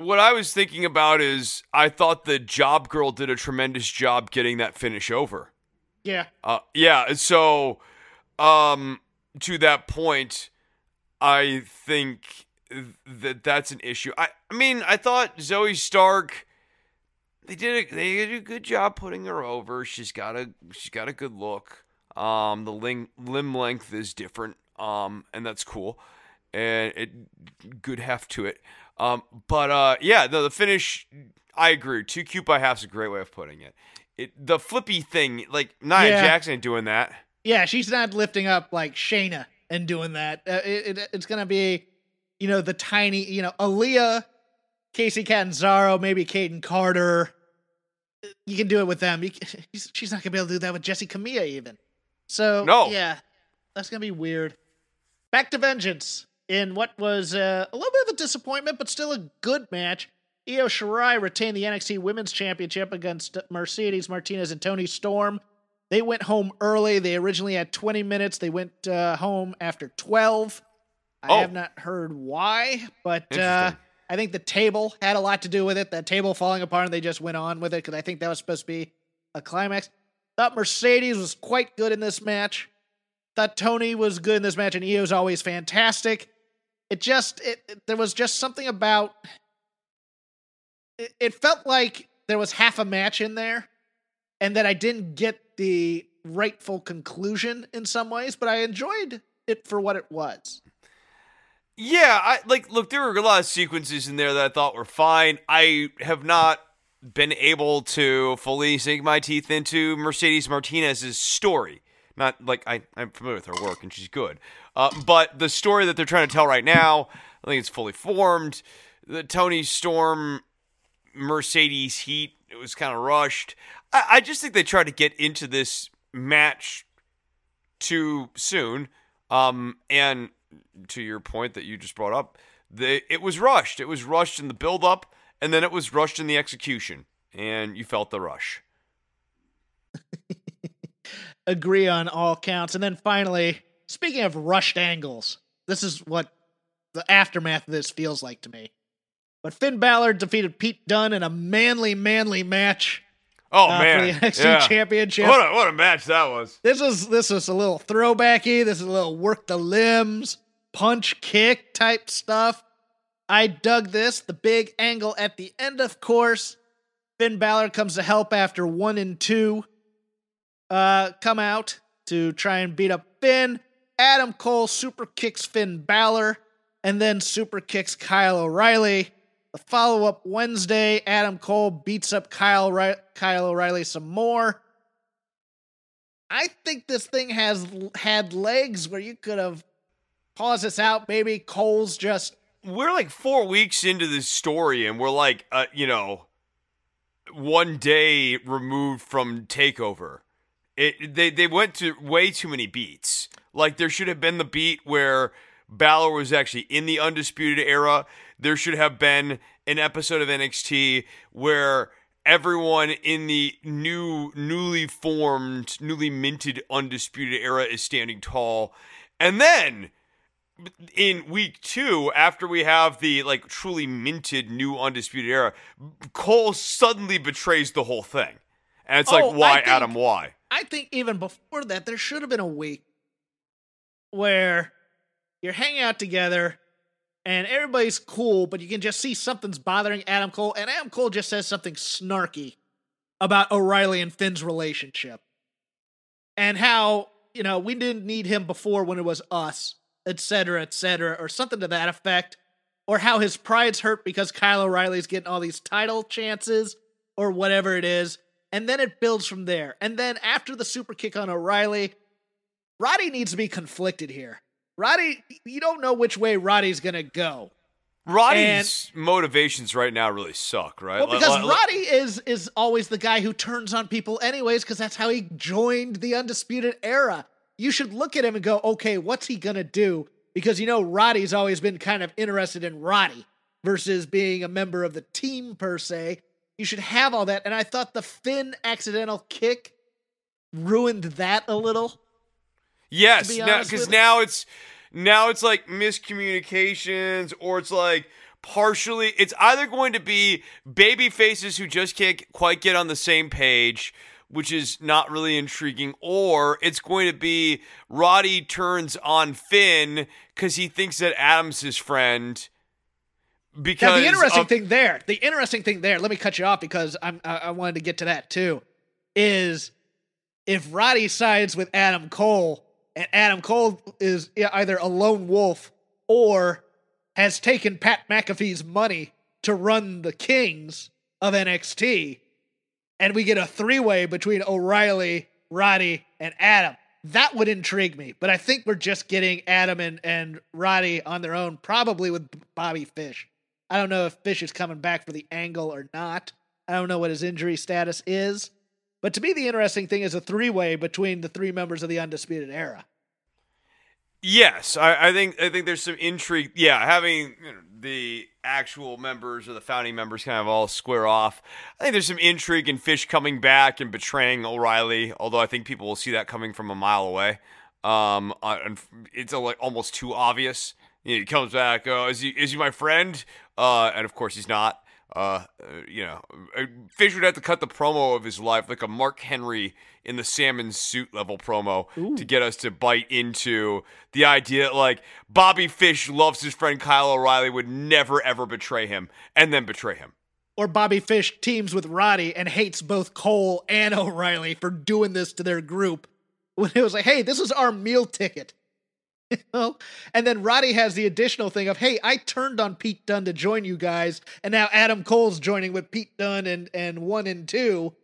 Speaker 1: What I was thinking about is I thought the job girl did a tremendous job getting that finish over.
Speaker 2: Yeah,
Speaker 1: Uh, yeah, so um, to that point, I think that that's an issue. I, I mean, I thought Zoey Stark they did a, they did a good job putting her over. She's got a she's got a good look. Um, the limb limb length is different. Um, and that's cool, and it good heft to it. Um, but uh, yeah, the, the finish, I agree. Too cute by half's a great way of putting it. It the flippy thing, like Nia
Speaker 2: Yeah.
Speaker 1: Jackson ain't doing that.
Speaker 2: yeah. She's not lifting up like Shayna and doing that. Uh, it, it, it's gonna be, you know, the tiny, you know, Aliyah, Kacy Catanzaro, maybe Kayden Carter. You can do it with them. You, *laughs* she's not gonna be able to do that with Jessi Kamea even. So
Speaker 1: No.
Speaker 2: yeah, that's gonna be weird. Back to vengeance in what was uh, a little bit of a disappointment, but still a good match. Io Shirai retained the NXT Women's Championship against Mercedes Martinez and Toni Storm. They went home early. They originally had 20 minutes. They went uh, home after 12. I
Speaker 1: Oh.
Speaker 2: have not heard why, but uh, I think the table had a lot to do with it. That table falling apart, and they just went on with it because I think that was supposed to be a climax. Thought Mercedes was quite good in this match. Thought Tony was good in this match, and Io's always fantastic. It just, it, it- there was just something about. It, it felt like there was half a match in there, and that I didn't get the rightful conclusion in some ways, but I enjoyed it for what it was.
Speaker 1: Yeah, I like look, there were a lot of sequences in there that I thought were fine. I have not been able to fully sink my teeth into Mercedes Martinez's story. Not like I, I'm familiar with her work and she's good. Uh, but the story that they're trying to tell right now, I think it's fully formed. The Toni Storm Mercedes heat, it was kind of rushed. I, I just think they tried to get into this match too soon. Um, and to your point that you just brought up, it was rushed. It was rushed in the build up, and then it was rushed in the execution, and you felt the rush. *laughs*
Speaker 2: agree on all counts. And then finally, speaking of rushed angles, this is what the aftermath of this feels like to me. But Finn Balor defeated Pete Dunne in a manly, manly match
Speaker 1: Oh
Speaker 2: uh,
Speaker 1: man,
Speaker 2: for the *laughs* NXT
Speaker 1: Yeah.
Speaker 2: Championship.
Speaker 1: What a what a match that was.
Speaker 2: This is this is a little throwbacky. This is a little work the limbs, punch kick type stuff. I dug this. The big angle at the end, of course. Finn Balor comes to help after one and two. Uh, come out to try and beat up Finn. Adam Cole super kicks Finn Balor and then super kicks Kyle O'Reilly. The follow up Wednesday, Adam Cole beats up Kyle, Ri- Kyle O'Reilly some more. I think this thing has had legs where you could have paused this out. Maybe Cole's just
Speaker 1: We're like four weeks into this story, and we're like, uh, you know, one day removed from Takeover. It they they went to way too many beats. Like there should have been the beat where Balor was actually in the undisputed era. There should have been an episode of NXT where everyone in the new newly formed, newly minted undisputed era is standing tall. And then in week two, after we have the like truly minted new undisputed era, Cole suddenly betrays the whole thing. And it's
Speaker 2: Oh,
Speaker 1: like, why, Adam, why?
Speaker 2: I think even before that, there should have been a week where you're hanging out together and everybody's cool, but you can just see something's bothering Adam Cole, and Adam Cole just says something snarky about O'Reilly and Finn's relationship. And how, you know, we didn't need him before when it was us, et cetera, et cetera, or something to that effect. Or how his pride's hurt because Kyle O'Reilly's getting all these title chances, or whatever it is, and then it builds from there. And then after the super kick on O'Reilly, Roddy needs to be conflicted here. Roddy, you don't know which way Roddy's going to go.
Speaker 1: Roddy's and, motivations right now really suck, right?
Speaker 2: Well, because Roddy is is always the guy who turns on people anyways, because that's how he joined the Undisputed Era. You should look at him and go, okay, what's he gonna do? Because you know Roddy's always been kind of interested in Roddy versus being a member of the team per se. You should have all that. And I thought the Finn accidental kick ruined that a little.
Speaker 1: Yes, because now, now it's now it's like miscommunications or it's like partially it's either going to be baby faces who just can't quite get on the same page which is not really intriguing or it's going to be roddy turns on finn because he thinks that adam's his friend because
Speaker 2: now, the interesting of, thing there the interesting thing there let me cut you off because i'm I, I wanted to get to that too is if roddy sides with adam cole and Adam Cole is either a lone wolf or has taken Pat McAfee's money to run the Kings of NXT, and we get a three way between O'Reilly, Roddy, and Adam. That would intrigue me, but I think we're just getting Adam and, and Roddy on their own, probably with Bobby Fish. I don't know if Fish is coming back for the angle or not. I don't know what his injury status is. But to me, the interesting thing is a three way between the three members of the Undisputed Era.
Speaker 1: Yes, I, I, think I think there's some intrigue. Yeah, having you know, the actual members or the founding members kind of all square off. I think there's some intrigue in Fish coming back and betraying O'Reilly. Although I think people will see that coming from a mile away. Um, it's a, like almost too obvious. He comes back. Oh, is he is he my friend? Uh, and of course he's not. Uh, you know, uh, Fish would have to cut the promo of his life, like a Mark Henry in the salmon suit level promo, Ooh. to get us to bite into the idea like Bobby Fish loves his friend Kyle O'Reilly, would never ever betray him, and then betray him.
Speaker 2: Or Bobby Fish teams with Roddy and hates both Cole and *laughs* O'Reilly for doing this to their group. When it was like, hey, this is our meal ticket. *laughs* You know? And then Roddy has the additional thing of, hey, I turned on Pete Dunne to join you guys, and now Adam Cole's joining with Pete Dunne and, and one and two,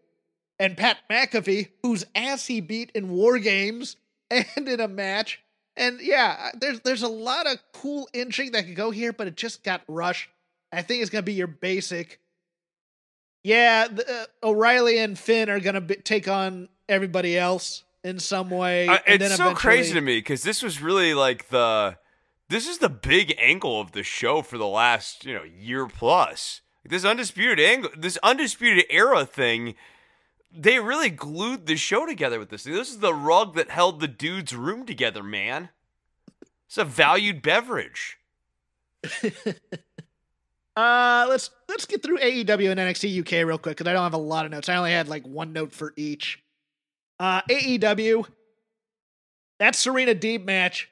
Speaker 2: and Pat McAfee, whose ass he beat in war games *laughs* and in a match. And yeah, there's there's a lot of cool intrigue that could go here, but it just got rushed. I think it's gonna be your basic. Yeah, the, uh, O'Reilly and Finn are gonna be, take on everybody else in some way.
Speaker 1: Uh, it's so crazy to me because this was really like the this is the big angle of the show for the last you know year plus. This undisputed angle, this undisputed era thing. They really glued the show together with this thing. This is the rug that held the dude's room together, man. It's a valued beverage. *laughs*
Speaker 2: uh, let's let's get through AEW and NXT UK real quick because I don't have a lot of notes. I only had like one note for each. Uh, AEW, that Serena Deeb match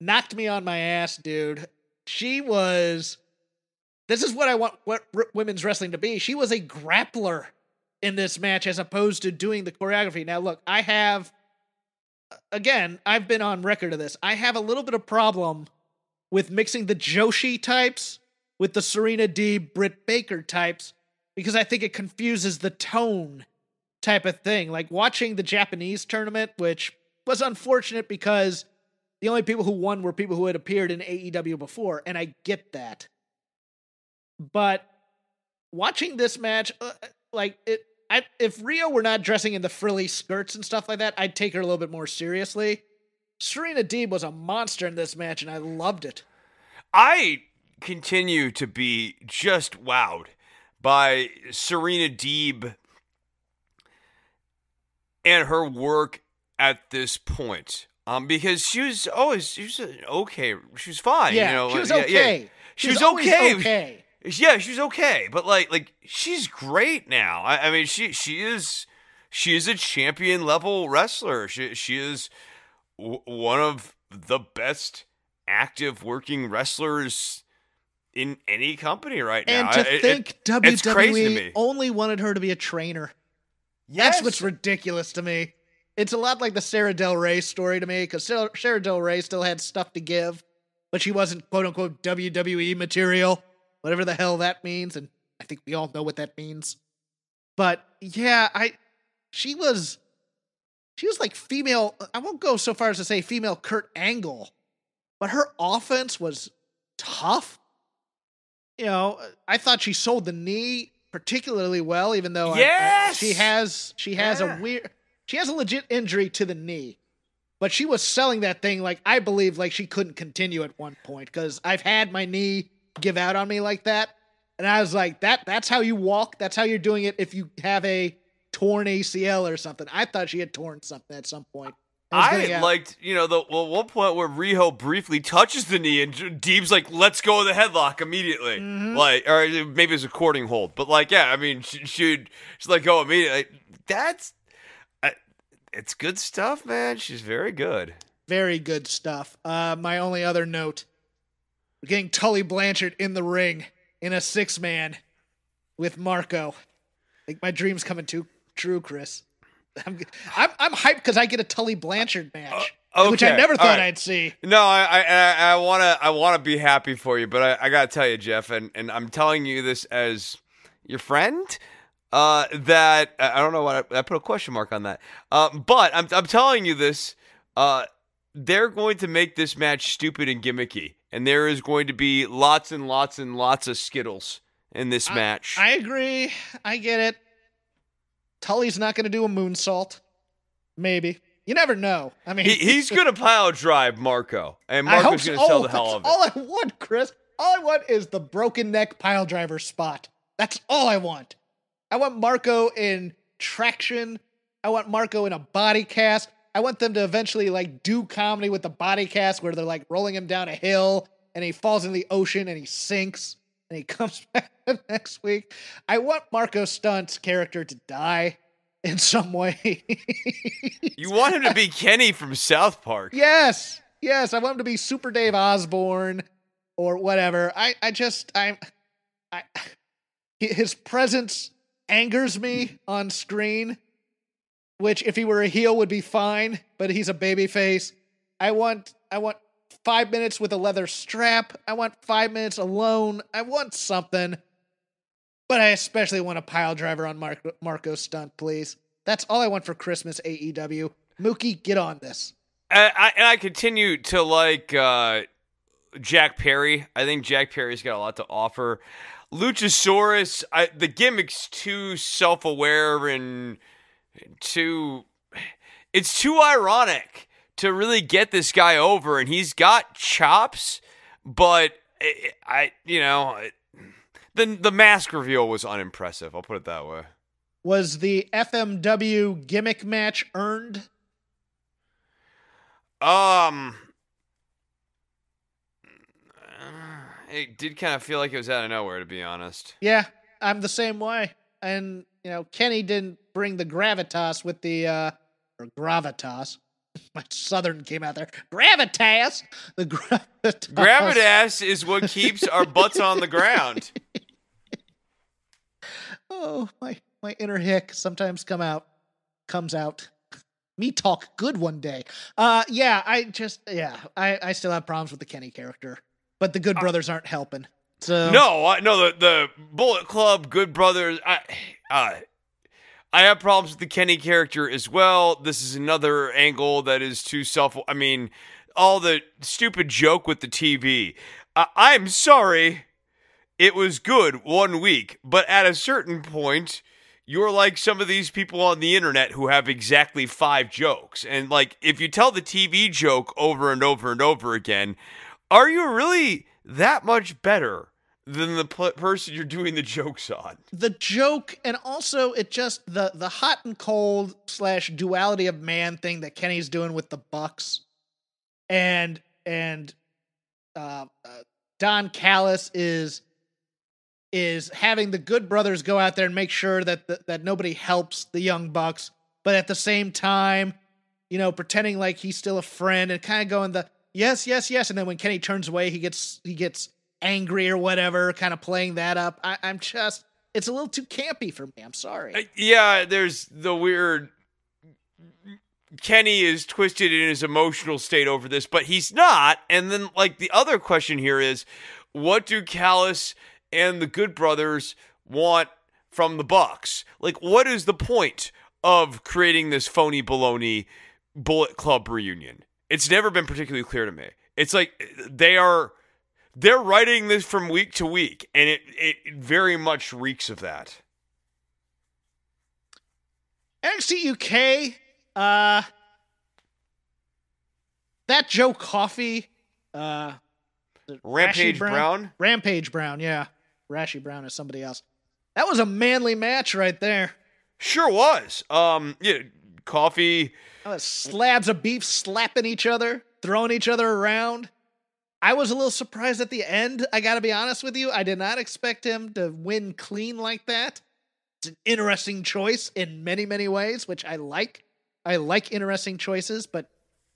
Speaker 2: knocked me on my ass, dude. She was. This is what I want what women's wrestling to be. She was a grappler in this match as opposed to doing the choreography. Now, look, I have. Again, I've been on record of this. I have a little bit of problem with mixing the Joshi types with the Serena Deeb Britt Baker types because I think it confuses the tone type of thing. Like watching the Japanese tournament, which was unfortunate because the only people who won were people who had appeared in AEW before, and I get that. But watching this match, uh, like it, I, if Riho were not dressing in the frilly skirts and stuff like that, I'd take her a little bit more seriously. Serena Deeb was a monster in this match, and I loved it.
Speaker 1: I continue to be just wowed by Serena Deeb and her work at this point. Um, because she was always she was okay. She was fine.
Speaker 2: Yeah,
Speaker 1: you know,
Speaker 2: she was okay.
Speaker 1: Yeah. She, she was, was okay. okay. Yeah, she was okay, but like like she's great now. I, I mean, she she is she is a champion level wrestler. She she is w- one of the best active working wrestlers in any company right
Speaker 2: now. And to think it, WWE only wanted her to be a trainer. Yes. That's what's ridiculous to me. It's a lot like the Sara Del Rey story to me because Sarah, Del Rey still had stuff to give, but she wasn't quote unquote WWE material, whatever the hell that means. And I think we all know what that means. But yeah, I she was she was like female. I won't go so far as to say female Kurt Angle, but her offense was tough. You know, I thought she sold the knee particularly well, even though I- I- she has she has
Speaker 1: Yeah.
Speaker 2: a weird she has a legit injury to the knee. But she was selling that thing like I believe like she couldn't continue at one point because I've had my knee give out on me like that, and I was like that that's how you walk. That's how you're doing it if you have a torn ACL or something. I thought she had torn something at some point.
Speaker 1: I
Speaker 2: getting out.
Speaker 1: liked, you know, the well, one point where Riho briefly touches the knee and Deeb's like, "Let's go with the headlock immediately,"
Speaker 2: Mm-hmm.
Speaker 1: like, or maybe it's a courting hold, but like, yeah, I mean, she, she'd she's like, "Go immediately." That's, I, it's good stuff, man. She's very good.
Speaker 2: very good stuff. Uh, my only other note: getting Tully Blanchard in the ring in a six man with Marko. Think my dream's coming too true, Chris. I'm I'm, I'm hyped because I get a Tully Blanchard match,
Speaker 1: Uh,
Speaker 2: which I never thought
Speaker 1: right.
Speaker 2: I'd see.
Speaker 1: No, I I I- I wanna I wanna be happy for you, but I, I gotta tell you, Jeff, and, and I'm telling you this as your friend. Uh, that I I don't know what I, I put a question mark on that. Uh, but I'm I'm telling you this. Uh, they're going to make this match stupid and gimmicky, and there is going to be lots and lots and lots of skittles in this match.
Speaker 2: I agree. I get it. Tully's not going to do a moonsault. Maybe you never know. I mean,
Speaker 1: he, *laughs* he's gonna pile drive Marko, and Marko's
Speaker 2: so.
Speaker 1: gonna sell
Speaker 2: Oh,
Speaker 1: the hell of it.
Speaker 2: All I want, Chris. All I want is the broken neck pile driver spot. That's all I want. I want Marko in traction. I want Marko in a body cast. I want them to eventually like do comedy with the body cast where they're like rolling him down a hill and he falls in the ocean and he sinks and he *laughs* comes back next week. I want Marko Stunt's character to die in some way.
Speaker 1: You want him to be Kenny from South Park.
Speaker 2: Yes, yes. I want him to be Super Dave Osborne or whatever. I, I just, I'm, I, his presence angers me on screen. Which, if he were a heel, would be fine. But he's a baby face. I want, I want five minutes with a leather strap. I want five minutes alone. I want something. But I especially want a pile driver on Marko, Marko Stunt, please. That's all I want for Christmas AEW. Mookie, get on this.
Speaker 1: And I, and I continue to like uh, Jack Perry. I think Jack Perry's got a lot to offer. Luchasaurus, I, the gimmick's too self aware and too. It's too ironic to really get this guy over, and he's got chops, but I, I you know, the the mask reveal was unimpressive. I'll put it that way.
Speaker 2: Was the FMW gimmick match earned?
Speaker 1: Um, it did kind of feel like it was out of nowhere, to be honest.
Speaker 2: Yeah, I'm the same way. And, you know, Kenny didn't bring the gravitas with the, uh, or gravitas. My southern came out there. Gravitas! The gravitas.
Speaker 1: Gravitas is what keeps our butts on the ground.
Speaker 2: Oh, my, my inner hick sometimes come out, comes out. Me talk good one day. Uh, yeah, I just, yeah, I, I still have problems with the Kenny character. But the Good Brothers aren't helping. So
Speaker 1: No, I, no, the the Bullet Club, Good Brothers. I, uh, I have problems with the Kenny character as well. This is another angle that is too self. I mean, all the stupid joke with the TV. I'm sorry, it was good one week, but at a certain point. You're like some of these people on the internet who have exactly five jokes. And, like, if you tell the TV joke over and over and over again, are you really that much better than the pl- person you're doing the jokes on?
Speaker 2: the joke and also it just the the hot and cold slash duality of man thing that Kenny's doing with the Bucks, and and uh, uh, Don Callis is is having the Good Brothers go out there and make sure that the, that nobody helps the Young Bucks, but at the same time, you know, pretending like he's still a friend and kind of going the yes, yes, yes, and then when Kenny turns away, he gets he gets angry or whatever, kind of playing that up. I, I'm just it's a little too campy for me. I'm sorry.
Speaker 1: Uh, Yeah, there's the weird. Kenny is twisted in his emotional state over this, but he's not. And then, like, the other question here is what do Callis and the Good Brothers want from the Bucks. Like, what is the point of creating this phony baloney Bullet Club reunion? It's never been particularly clear to me. It's like they are they're writing this from week to week, and it it very much reeks of that.
Speaker 2: NXT UK, uh, that Joe Coffey, uh,
Speaker 1: Rampage
Speaker 2: Brown?
Speaker 1: Brown?
Speaker 2: Rampage Brown, yeah, Rashy Brown is somebody else. That was a manly match right there.
Speaker 1: Sure was. Um, yeah, Coffey.
Speaker 2: Uh, slabs of beef slapping each other, throwing each other around. I was a little surprised at the end. I got to be honest with you. I did not expect him to win clean like that. It's an interesting choice in many, many ways, which I like. I like interesting choices, but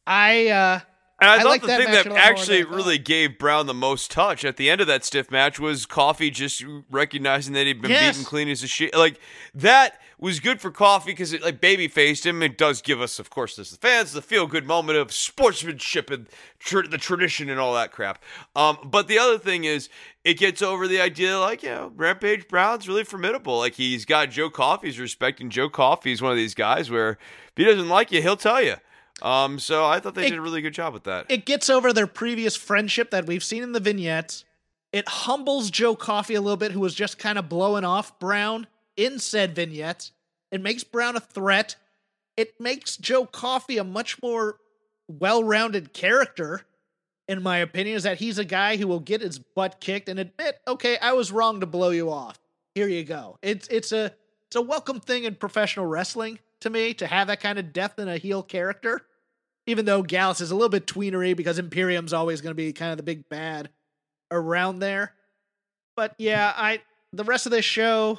Speaker 2: I uh
Speaker 1: And I,
Speaker 2: I
Speaker 1: thought
Speaker 2: like
Speaker 1: the
Speaker 2: that
Speaker 1: thing that
Speaker 2: a lot more
Speaker 1: actually really gave Brown the most touch at the end of that stiff match was Coffey just recognizing that he'd been
Speaker 2: Yes.
Speaker 1: beaten clean as a shit. Like that was good for Coffey because it like baby faced him. It does give us, of course, as the fans, the feel good moment of sportsmanship and tr- the tradition and all that crap. Um, but the other thing is, it gets over the idea like you know Rampage Brown's really formidable. Like he's got Joe Coffey's respecting Joe Coffey. He's one of these guys where if he doesn't like you, he'll tell you. Um, so I thought they
Speaker 2: It-
Speaker 1: did a really good job with that.
Speaker 2: it gets over their previous friendship that we've seen in the vignettes. It humbles Joe Coffey a little bit, who was just kind of blowing off Brown in said vignettes. It makes Brown a threat. It makes Joe Coffey a much more well-rounded character, in my opinion, is that he's a guy who will get his butt kicked and admit, okay, I was wrong to blow you off. Here you go. It's it's a it's a welcome thing in professional wrestling to me to have that kind of depth in a heel character even though Gallus is a little bit tweenery because Imperium's always going to be kind of the big bad around there. But yeah, I the rest of this show,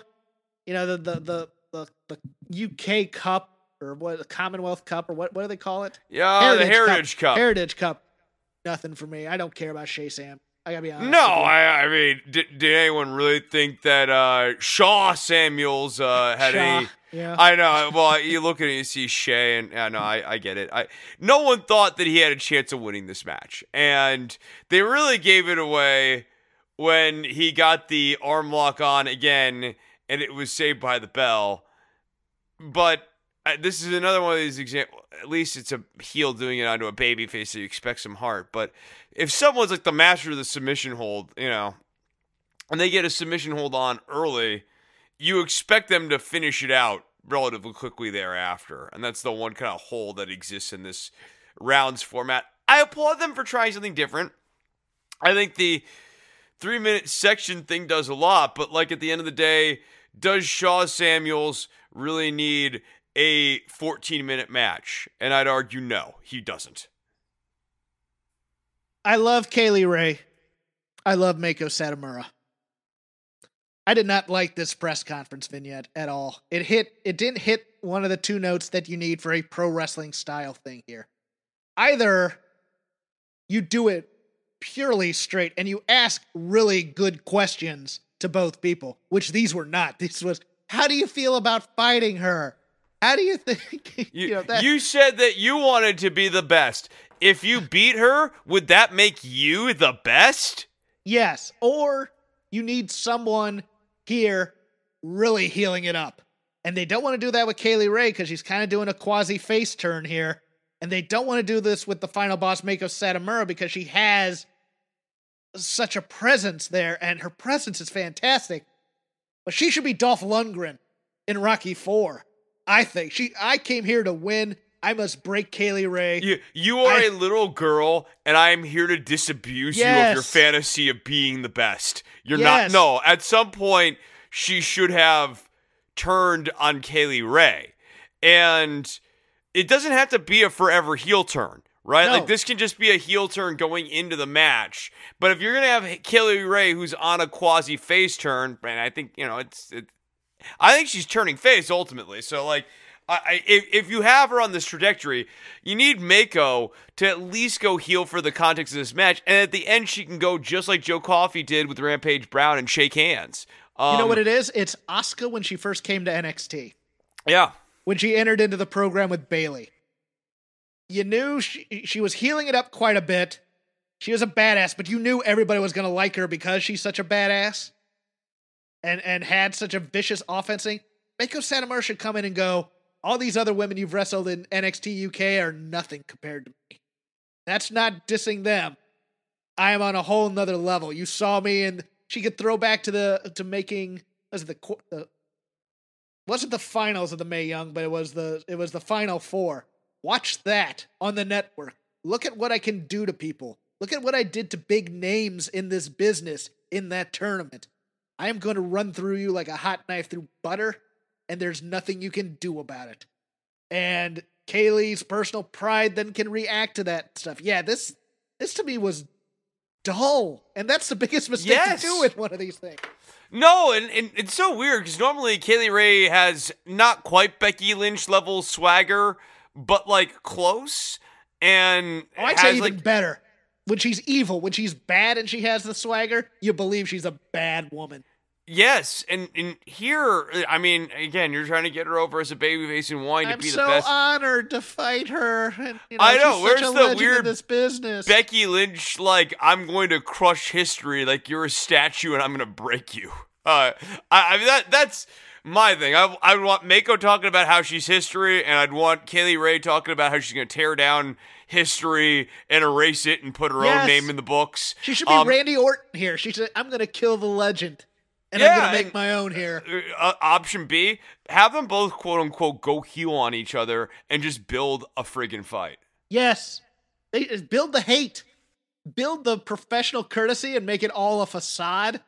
Speaker 2: you know, the the the the, the UK Cup or what the Commonwealth Cup or what what do they call it?
Speaker 1: Yeah, the Heritage Cup.
Speaker 2: Heritage Cup. Nothing for me. I don't care about Shea Sam. I gotta be honest.
Speaker 1: No. I, I mean, did, did anyone really think that uh, Sha Samuels uh, had
Speaker 2: Shaw,
Speaker 1: any?
Speaker 2: yeah.
Speaker 1: I know. Well, you look at it, you see Shea, and I know I, I get it. I no one thought that he had a chance of winning this match, and they really gave it away when he got the arm lock on again, and it was saved by the bell. But uh, this is another one of these examples. At least it's a heel doing it onto a baby face, so you expect some heart. But if someone's like the master of the submission hold, you know, and they get a submission hold on early, you expect them to finish it out relatively quickly thereafter. And that's the one kind of hole that exists in this rounds format. I applaud them for trying something different. I think the three minute section thing does a lot, but like at the end of the day, does Sha Samuels really need a 14 minute match? And I'd argue no, he doesn't.
Speaker 2: I love Kay Lee Ray. I love Meiko Satomura. I did not like this press conference vignette at all. It hit it didn't hit one of the two notes that you need for a pro wrestling style thing here. Either you do it purely straight and you ask really good questions to both people, which these were not. *laughs* This was how do you feel about fighting her? How do you think *laughs*
Speaker 1: You,
Speaker 2: know, that-
Speaker 1: you said that you wanted to be the best. If you beat her, would that make you the best?
Speaker 2: Yes, or you need someone here really healing it up. And they don't want to do that with Kay Lee Ray because she's kind of doing a quasi face turn here. And they don't want to do this with the final boss Meiko Satomura because she has such a presence there, and her presence is fantastic. But she should be Dolph Lundgren in Rocky Four. I think she. I came here to win. I must break Kay Lee Ray.
Speaker 1: You you are
Speaker 2: I-
Speaker 1: a little girl, and I am here to disabuse you of your fantasy of being the best. You're
Speaker 2: Yes.
Speaker 1: not. No, at some point she should have turned on Kay Lee Ray, and it doesn't have to be a forever heel turn. Right,
Speaker 2: No.
Speaker 1: like this can just be a heel turn going into the match. But if you're gonna have Kelly Ray, who's on a quasi face turn, and I think you know it's, it, I think she's turning face ultimately. So like, I, I, if if you have her on this trajectory, you need Meiko to at least go heel for the context of this match, and at the end she can go just like Joe Coffey did with Rampage Brown and shake hands. Um,
Speaker 2: you know what it is? It's Asuka when she first came to NXT.
Speaker 1: Yeah,
Speaker 2: when she entered into the program with Bayley. You knew she, she was healing it up quite a bit. She was a badass, but you knew everybody was going to like her because she's such a badass. and and had such a vicious offensing, Meiko Satomura should come in and go. All these other women you've wrestled in NXT UK are nothing compared to me. That's not dissing them. I am on a whole nother level. You saw me, and she could throw back to the to making was it the, the wasn't the finals of the Mae Young, but it was the it was the final four. Watch that on the network. Look at what I can do to people. Look at what I did to big names in this business in that tournament. I am going to run through you like a hot knife through butter, and there's nothing you can do about it. And Kay Lee's personal pride then can react to that stuff. Yeah, this this to me was dull, and that's the biggest mistake
Speaker 1: Yes.
Speaker 2: to do with one of these things.
Speaker 1: No, and, and it's so weird because normally Kay Lee Ray has not quite Becky Lynch level swagger, but like close. And
Speaker 2: Oh, I'd say even
Speaker 1: like,
Speaker 2: better. When she's evil, when she's bad and she has the swagger, you believe she's a bad woman.
Speaker 1: yes, and and here, I mean, again, you're trying to get her over as a babyface and wanting to
Speaker 2: I'm
Speaker 1: be
Speaker 2: so
Speaker 1: the best.
Speaker 2: honored to fight her. And, you know,
Speaker 1: I know, where's
Speaker 2: such a
Speaker 1: the weird
Speaker 2: this business?
Speaker 1: Becky Lynch, like, I'm going to crush history, like you're a statue and I'm going to break you. Uh, I, I mean, that that's my thing. I, I would want Meiko talking about how she's history, and I'd want Kay Lee Ray talking about how she's going to tear down history and erase it and put her
Speaker 2: Yes.
Speaker 1: own name in the books.
Speaker 2: she should be
Speaker 1: Um,
Speaker 2: Randy Orton here. She said, "I'm going to kill the legend, and I'm going to make
Speaker 1: and-
Speaker 2: my own here."
Speaker 1: uh, option B, have them both quote unquote go heel on each other and just build a friggin' fight.
Speaker 2: Yes, they uh, build the hate, build the professional courtesy, and make it all a facade.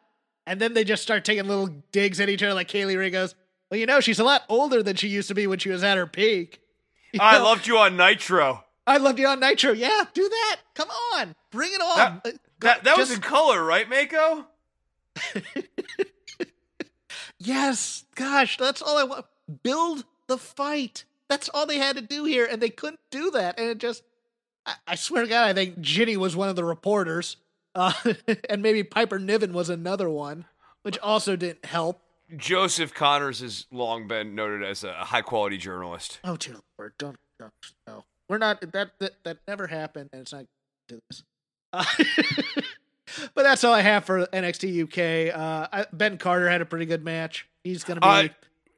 Speaker 2: And then they just start taking little digs at each other. Like Kay Lee Ray goes, "Well, you know, she's a lot older than she used to be when she was at her peak." *laughs* You
Speaker 1: I
Speaker 2: know,
Speaker 1: loved you on Nitro.
Speaker 2: I loved you on Nitro. Yeah, do that. Come on, bring it on.
Speaker 1: That-
Speaker 2: Uh,
Speaker 1: That that was in color, right, Meiko? *laughs*
Speaker 2: Yes, gosh, that's all I want. Build the fight. That's all they had to do here, and they couldn't do that. And it just, I, I swear to God, I think Jinny was one of the reporters, uh, *laughs* and maybe Piper Niven was another one, which also didn't help.
Speaker 1: Joseph Conners has long been noted as a high quality journalist.
Speaker 2: Oh dear Lord, don't, don't no, we're not that that that never happened, and it's not do this. Uh, *laughs* but that's all I have for NXT UK. Uh, I, ben Carter had a pretty good match. He's gonna be.
Speaker 1: Uh,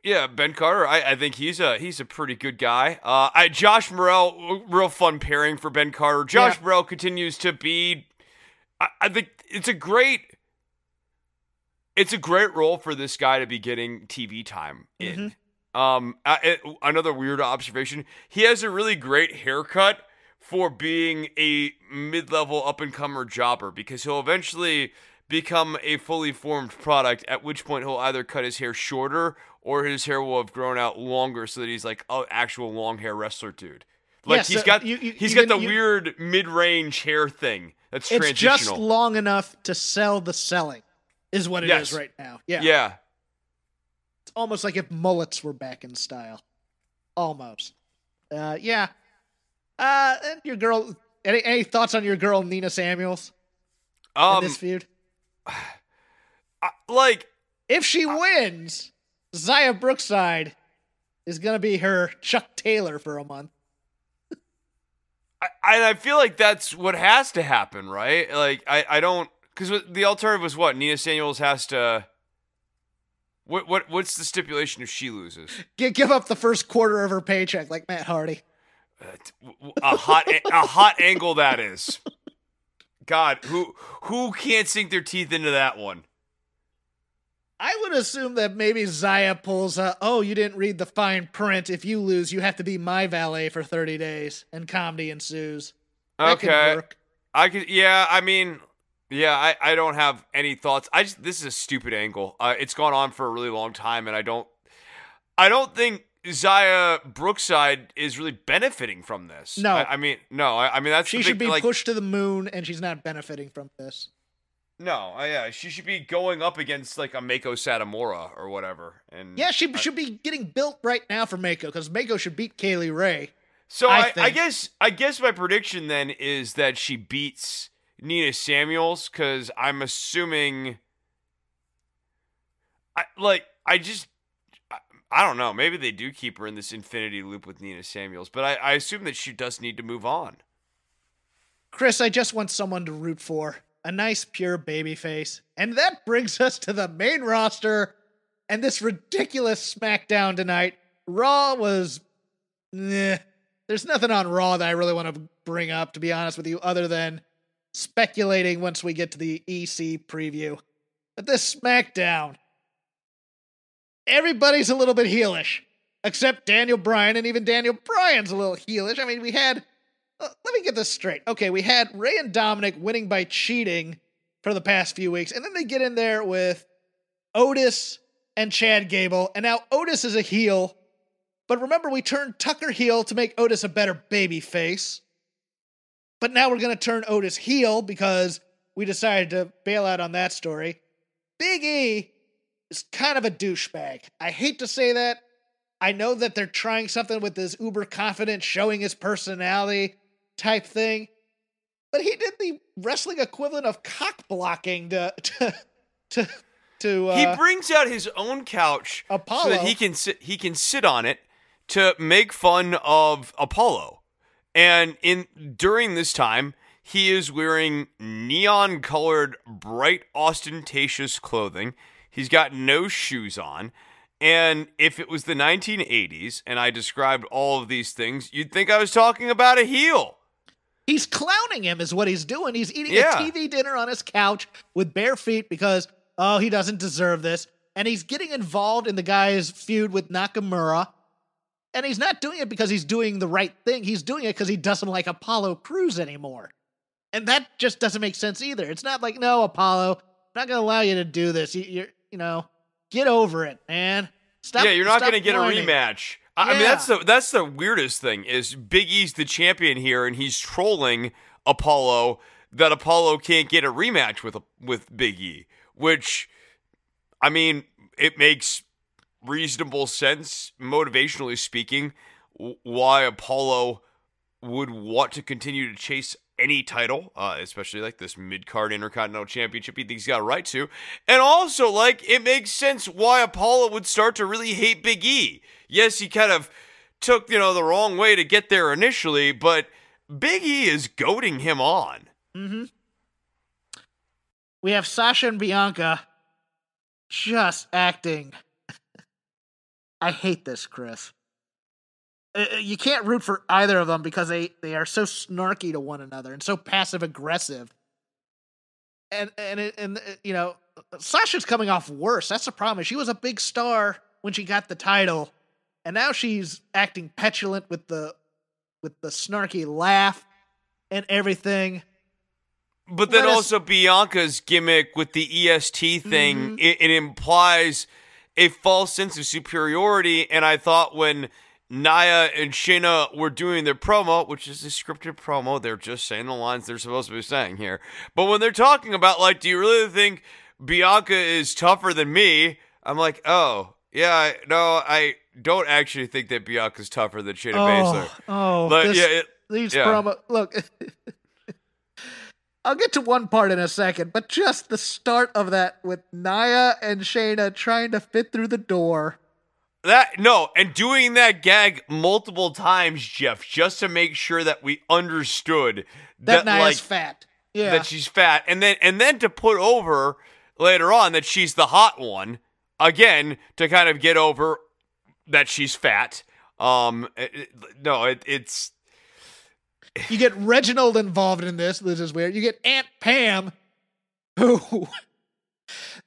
Speaker 1: Yeah, Ben Carter. I, I think he's a he's a pretty good guy. Uh, I, Josh Morrell, real fun pairing for Ben Carter. Josh
Speaker 2: Yeah.
Speaker 1: Morrell continues to be. I, I think it's a great. It's a great role for this guy to be getting TV time in. Um, uh, it- another weird observation: he has a really great haircut for being a mid-level up-and-comer jobber because he'll eventually become a fully formed product. At which point he'll either cut his hair shorter or his hair will have grown out longer so that he's like an actual long hair wrestler dude. Like
Speaker 2: Yeah,
Speaker 1: he's
Speaker 2: so
Speaker 1: got
Speaker 2: you- you-
Speaker 1: he's got the
Speaker 2: you-
Speaker 1: weird mid-range hair thing that's
Speaker 2: it's just long enough to sell the selling, is what it is
Speaker 1: Yes.
Speaker 2: right now. Yeah.
Speaker 1: yeah.
Speaker 2: It's almost like if mullets were back in style. Almost. Uh, yeah. Uh, and your girl. Any, any thoughts on your girl Nina Samuels in
Speaker 1: Um,
Speaker 2: this feud? *sighs*
Speaker 1: I- like
Speaker 2: If she wins, Xia Brookside is gonna be her Chuck Taylor for a month.
Speaker 1: I, I I feel like that's what has to happen, right? Like I, I don't because the alternative was what Nina Samuels has to. What what what's the stipulation if she loses?
Speaker 2: Gi- give up the first quarter of her paycheck, like Matt Hardy.
Speaker 1: Uh, t- w- w- a hot a hot angle that is. God, who who can't sink their teeth into that one?
Speaker 2: I would assume that maybe Xia pulls a, oh, you didn't read the fine print. If you lose, you have to be my valet for 30 days, and comedy ensues. That could
Speaker 1: Okay,
Speaker 2: work.
Speaker 1: I could. Yeah, I mean, yeah, I I don't have any thoughts. I just this is a stupid angle. Uh, it's gone on for a really long time, and I don't I don't think Xia Brookside is really benefiting from this.
Speaker 2: No.
Speaker 1: I, I mean, no. I, I mean that's
Speaker 2: She
Speaker 1: the
Speaker 2: should be
Speaker 1: like,
Speaker 2: pushed to the moon, and she's not benefiting from this.
Speaker 1: No, uh, yeah, she should be going up against like a Meiko Satomura or whatever. And
Speaker 2: Yeah, she should be getting built right now for Meiko, because Meiko should beat Kay Lee Ray.
Speaker 1: So
Speaker 2: I
Speaker 1: I, I, guess I guess my prediction then is that she beats Nina Samuels because I'm assuming. I like I just I, I don't know maybe they do keep her in this infinity loop with Nina Samuels, but I, I assume that she does need to move on.
Speaker 2: Chris, I just want someone to root for. A nice pure baby face. And that brings *laughs* us to the main roster and this ridiculous SmackDown tonight. Raw was. Nah, there's nothing on Raw that I really want to bring up, to be honest with you, other than speculating once we get to the EC preview. But this SmackDown, everybody's a little bit heelish, except Daniel Bryan, and even Daniel Bryan's a little heelish. I mean, we had. Uh, let me get this straight. Okay, we had Rey and Dominic winning by cheating for the past few weeks, and then they get in there with Otis and Chad Gable, and now Otis is a heel. But remember, we turned Tucker heel to make Otis a better baby face. But now we're going to turn Otis heel because we decided to bail out on that story. Big E is kind of a douchebag. I hate to say that. I know that they're trying something with this uber confident, showing his personality type thing, but he did the wrestling equivalent of cock blocking to *laughs* to to. to uh,
Speaker 1: he brings out his own couch
Speaker 2: Apollo.
Speaker 1: so that he can sit. He can sit on it to make fun of Apollo. And in during this time, he is wearing neon colored, bright, ostentatious clothing. He's got no shoes on. And if it was the 1980s and I described all of these things, you'd think I was talking about a heel.
Speaker 2: He's clowning him, is what he's doing. He's eating
Speaker 1: Yeah.
Speaker 2: a TV dinner on his couch with bare feet because, oh, he doesn't deserve this. And he's getting involved in the guy's feud with Nakamura. And he's not doing it because he's doing the right thing. He's doing it because he doesn't like Apollo Crews anymore. And that just doesn't make sense either. It's not like, no, Apollo, I'm not going to allow you to do this. You, you're, you know, get over it, man. Stop.
Speaker 1: yeah, you're not going to get a rematch. I, I mean, that's the that's the weirdest thing is Big E's the champion here, and he's trolling Apollo that Apollo can't get a rematch with with Big E, which, I mean, it makes reasonable sense motivationally speaking why Apollo would want to continue to chase any title, uh, especially like this mid card intercontinental championship he thinks he's got a right to. And also, like, it makes sense why Apollo would start to really hate Big E. Yes, he kind of took, you know, the wrong way to get there initially, but Big E is goading him on.
Speaker 2: Mm-hmm. We have Sasha and Bianca just acting. *laughs* I hate this, Chris. Uh, uh, You can't root for either of them because they, they are so snarky to one another and so passive aggressive. And and it- and uh, you know, Sasha's coming off worse. That's the problem. She was a big star when she got the title, and now she's acting petulant with the with the snarky laugh and everything.
Speaker 1: But then
Speaker 2: Let us-
Speaker 1: also Bianca's gimmick with the EST thing,
Speaker 2: Mhm.
Speaker 1: it, it implies a false sense of superiority. And I thought when Nia and Shayna were doing their promo, which is a scripted promo, they're just saying the lines they're supposed to be saying here. But when they're talking about like, do you really think Bianca is tougher than me? I'm like, oh yeah, I, no, I don't actually think that Bianca's tougher than Shayna oh, Baszler.
Speaker 2: oh,
Speaker 1: But
Speaker 2: this-
Speaker 1: yeah, it,
Speaker 2: these
Speaker 1: yeah.
Speaker 2: promo. Look, *laughs* I'll get to one part in a second, but just the start of that with Nia and Shayna trying to fit through the door.
Speaker 1: That no, and doing that gag multiple times, Jeff, just to make sure that we understood
Speaker 2: That,
Speaker 1: that, like
Speaker 2: fat. Yeah,
Speaker 1: that she's fat, and then and then to put over later on that she's the hot one again to kind of get over that she's fat. Um, it- it- no, it, it's
Speaker 2: you get Reginald involved in this. This is weird. You get Aunt Pam, who *laughs*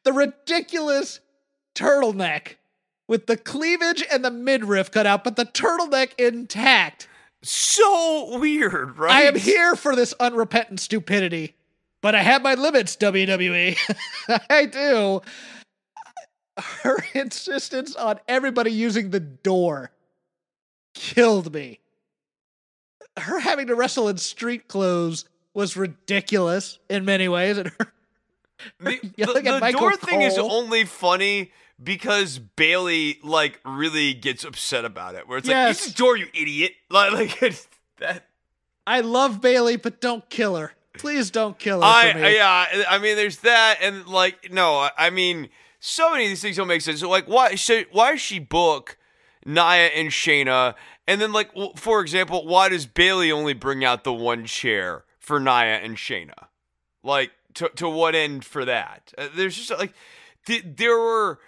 Speaker 2: the ridiculous turtleneck with the cleavage and the midriff cut out, but the turtleneck intact.
Speaker 1: so weird, right?
Speaker 2: I am here for this unrepentant stupidity, but I have my limits, WWE. *laughs* I do. Her insistence on everybody using the door killed me. Her having to wrestle in street clothes was ridiculous in many ways, and her
Speaker 1: The, *laughs* the- the door thing is only funny because Bayley like really gets upset about it. Where it's
Speaker 2: Yes.
Speaker 1: like, "Use the door, you idiot!" *laughs* Like, like it's that.
Speaker 2: I love Bayley, but don't kill her. Please don't kill her.
Speaker 1: I
Speaker 2: for me.
Speaker 1: Yeah. I mean, there's that, and like, no, I- mean, so many of these things don't make sense. So, like, why? So, why does she book Nia and Shayna? And then, like, for example, why does Bayley only bring out the one chair for Nia and Shayna? Like, to to what end for that? Uh, there's just like th- there were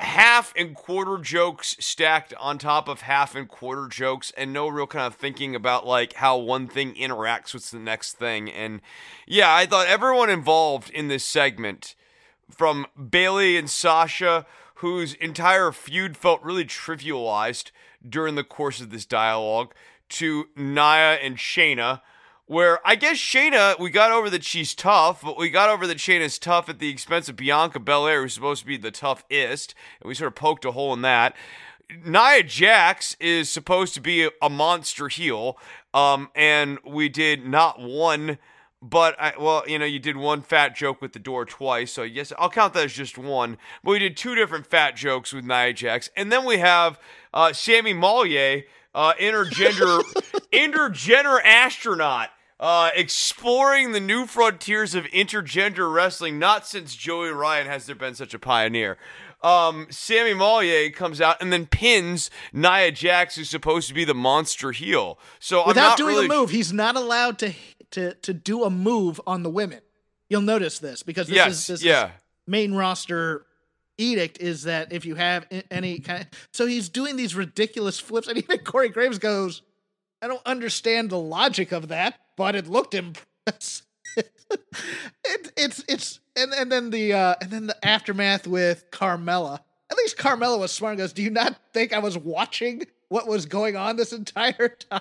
Speaker 1: half and quarter jokes stacked on top of half and quarter jokes and no real kind of thinking about like how one thing interacts with the next thing. And yeah i thought everyone involved in this segment from bayley and sasha whose entire feud felt really trivialized during the course of this dialogue to nia and shayna where I guess Shayna, we got over that she's tough, but we got over that Shayna's tough at the expense of Bianca Belair, who's supposed to be the toughest, and we sort of poked a hole in that. Nia Jax is supposed to be a monster heel, um, and we did not one, but I, well, you know, you did one fat joke with the door twice, so yes, I'll count that as just one. But we did two different fat jokes with Nia Jax, and then we have uh, Sami Malier, uh, intergender, *laughs* intergender astronaut uh, exploring the new frontiers of intergender wrestling. Not since Joey Ryan has there been such a pioneer. Um, Sami Malier comes out and then pins Nia Jax, who's supposed to be the monster heel. So
Speaker 2: without
Speaker 1: doing
Speaker 2: really... a move, he's not allowed to to to do a move on the women. You'll notice this because this
Speaker 1: yes,
Speaker 2: is this
Speaker 1: yeah.
Speaker 2: Is main roster edict is that if you have any kind of, so he's doing these ridiculous flips and even Corey Graves goes I don't understand the logic of that, but it looked impressive. *laughs* it, it's it's and and then the uh and then the aftermath with Carmella. At least Carmella was smart. and goes, do you not think I was watching what was going on this entire *laughs* time?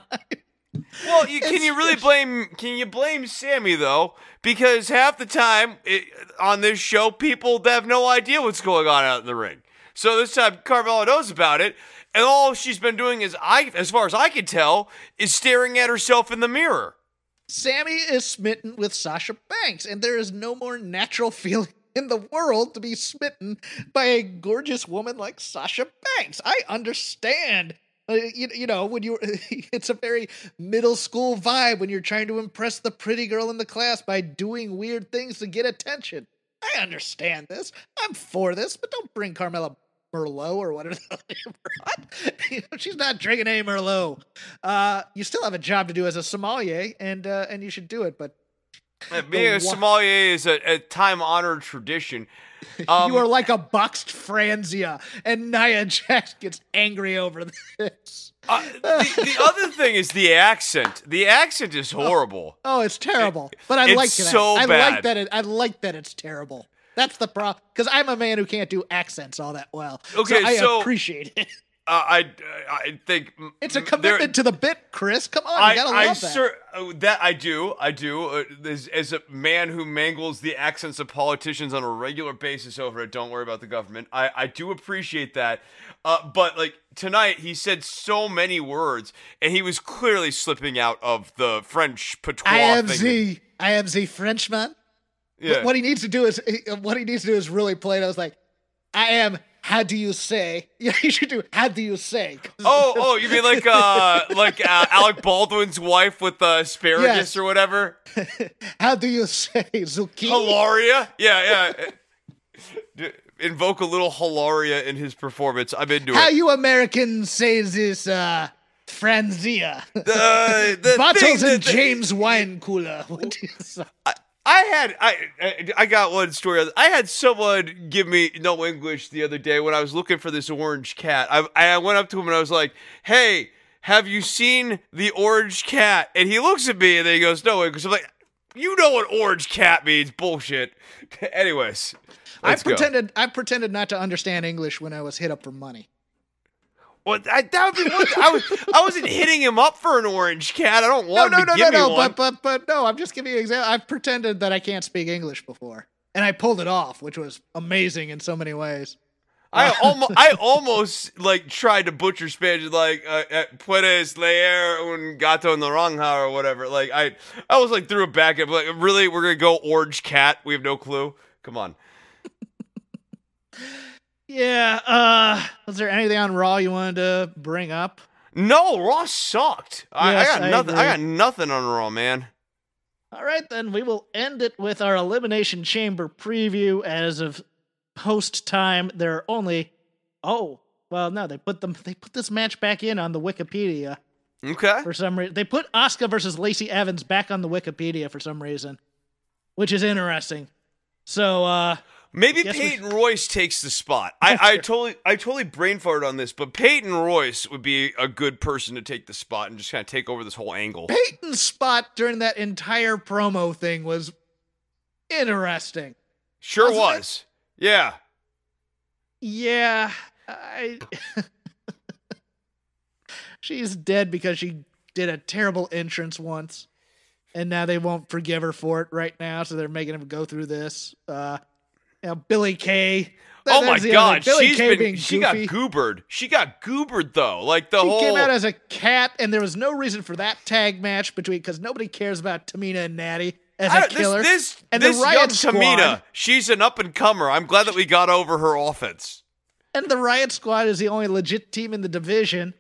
Speaker 1: Well, you, can you really blame? Can you blame Sammy though? Because half the time it, on this show, people have no idea what's going on out in the ring. So this time, Carmella knows about it, and all she's been doing is, I, as far as I can tell, is staring at herself in the mirror.
Speaker 2: Sammy is smitten with Sasha Banks, and there is no more natural *laughs* feeling in the world to be smitten by a gorgeous woman like Sasha Banks. I understand. Uh, you, you know, when you *laughs* it's a very middle school vibe when you're trying to impress the pretty girl in the class by doing weird things to get attention. I understand this. I'm for this, but don't bring Carmella Merlot or whatever. *laughs* *laughs* She's not drinking any Merlot. Uh, you still have a job to do as a sommelier, and uh, and you should do it. But
Speaker 1: being a sommelier is a, a time honored tradition. *laughs* Um,
Speaker 2: you are like a boxed Franzia, and Nia Jax gets angry over this.
Speaker 1: Uh, the, the, other thing is the accent. The accent is horrible.
Speaker 2: Oh, oh it's terrible. It, but I like that.
Speaker 1: So
Speaker 2: I
Speaker 1: bad.
Speaker 2: like that. It, I like that it's terrible. That's the problem. Because I'm a man who can't do accents all that well.
Speaker 1: Okay,
Speaker 2: so I
Speaker 1: so,
Speaker 2: appreciate it.
Speaker 1: Uh, I I think
Speaker 2: it's a commitment there, to the bit, Chris. Come on, I, you gotta
Speaker 1: I
Speaker 2: love that.
Speaker 1: Uh, that I do, I do. Uh, as, as, a man who mangles the accents of politicians on a regular basis over it, don't worry about the government. I I do appreciate that. Uh, but like tonight, he said so many words, and he was clearly slipping out of the French patois. I
Speaker 2: am the I am the Frenchman. Yeah. What he needs to do is what he needs to do is really play it. I was like, I am. How do you say? *laughs* Yeah, you should do. How do you say?
Speaker 1: Oh, oh, you mean like uh like uh, Alec Baldwin's wife with the asparagus yes. or whatever? *laughs*
Speaker 2: how do you say zucchini?
Speaker 1: Hilaria? Yeah, yeah. *laughs* Invoke a little Hilaria in his performance. I'm into
Speaker 2: how
Speaker 1: it. How
Speaker 2: you Americans say this? uh Franzia.
Speaker 1: The, the
Speaker 2: Bartles
Speaker 1: and
Speaker 2: Jaymes wine cooler. What is
Speaker 1: I, I had I I got one story. I had someone give me no English the other day when I was looking for this orange cat. I I went up to him and I was like, "Hey, have you seen the orange cat?" And he looks at me and then he goes, "No," because I'm like, "You know what orange cat means? Bullshit." *laughs* Anyways,
Speaker 2: I pretended go. I pretended not to understand English when I was hit up for money.
Speaker 1: Well, I, that would be one. I was I wasn't hitting him up for an orange cat. I don't want no, no,
Speaker 2: no,
Speaker 1: no,
Speaker 2: no,
Speaker 1: But
Speaker 2: but but no, I'm just giving you an example. I've pretended that I can't speak English before, and I pulled it off, which was amazing in so many ways.
Speaker 1: I almost, *laughs* I almost like tried to butcher Spanish, like uh, uh, "puedes leer un gato en naranja" or whatever. Like I, I was like threw it back at like, really, we're gonna go orange cat. We have no clue. Come on.
Speaker 2: Yeah. Uh, was there anything on Raw you wanted to bring up?
Speaker 1: No, Raw sucked. I,
Speaker 2: yes,
Speaker 1: I got
Speaker 2: I
Speaker 1: nothing.
Speaker 2: Agree.
Speaker 1: I got nothing on Raw, man.
Speaker 2: All right, then we will end it with our Elimination Chamber preview. As of post time, there are only oh well no they put them they put this match back in on the Wikipedia.
Speaker 1: Okay.
Speaker 2: For some reason, they put Asuka versus Lacey Evans back on the Wikipedia for some reason which is interesting. So uh
Speaker 1: Maybe
Speaker 2: Guess we-
Speaker 1: Peyton Royce takes the spot. I, I totally I totally brain farted on this, but Peyton Royce would be a good person to take the spot and just kind of take over this whole angle.
Speaker 2: Peyton's spot during that entire promo thing was interesting.
Speaker 1: Sure
Speaker 2: Wasn't it?
Speaker 1: was. Yeah.
Speaker 2: Yeah, I. *laughs* She's dead because she did a terrible entrance once, and now they won't forgive her for it right now. So they're making him go through this. Uh, you know, Billy Kay. that-
Speaker 1: oh my god, she's
Speaker 2: Kay
Speaker 1: been she got goobered. She got goobered though. Like the
Speaker 2: She
Speaker 1: whole
Speaker 2: came out as a cat, and there was no reason for that tag match between because nobody cares about Tamina and Natty as
Speaker 1: I
Speaker 2: a killer.
Speaker 1: This this,
Speaker 2: and
Speaker 1: this
Speaker 2: the Riot Squad,
Speaker 1: Tamina, she's an up and comer. I'm glad that we got over her offense.
Speaker 2: and the Riot Squad is the only legit team in the division,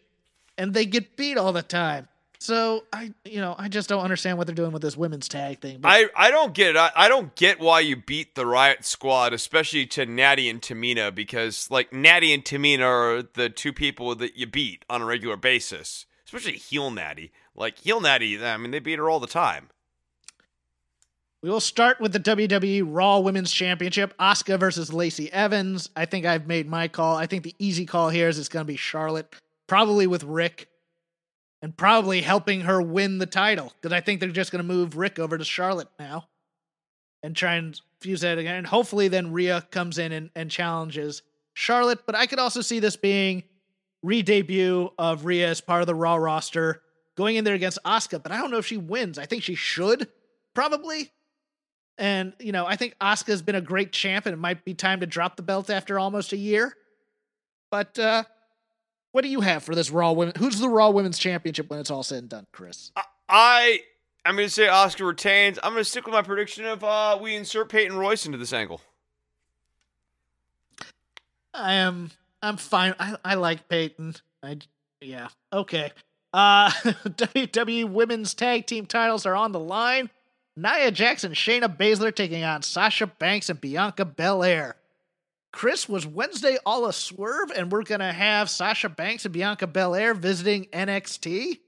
Speaker 2: and they get beat all the time. So I, you know, I just don't understand what they're doing with this women's tag thing. But
Speaker 1: I, I don't get it. I, I don't get why you beat the Riot Squad, especially to Natty and Tamina, because like Natty and Tamina are the two people that you beat on a regular basis, especially heel Natty. Like heel Natty, I mean, they beat her all the time.
Speaker 2: we will start with the WWE Raw Women's Championship: Asuka versus Lacey Evans. I think I've made my call. I think the easy call here is it's going to be Charlotte, probably with Rick, and probably helping her win the title because I think they're just going to move Rick over to Charlotte now and try and fuse that again. And hopefully, then Rhea comes in and, and challenges Charlotte. But I could also see this being re-debut of Rhea as part of the Raw roster going in there against Asuka. But I don't know if she wins. I think she should probably. And you know, I think Asuka's been a great champ, and it might be time to drop the belt after almost a year. But uh what do you have for this Raw Women? Who's the Raw Women's Championship when it's all said and done, Chris?
Speaker 1: I, I I'm going to say Asuka retains. I'm going to stick with my prediction of uh, we insert Peyton Royce into this angle.
Speaker 2: I am. I'm fine. I, I like Peyton. I yeah. Okay. Uh, *laughs* WWE Women's Tag Team titles are on the line. Nia Jackson, Shayna Baszler taking on Sasha Banks and Bianca Belair. Chris, was Wednesday all a swerve, and we're gonna have Sasha Banks and Bianca Belair visiting NXT,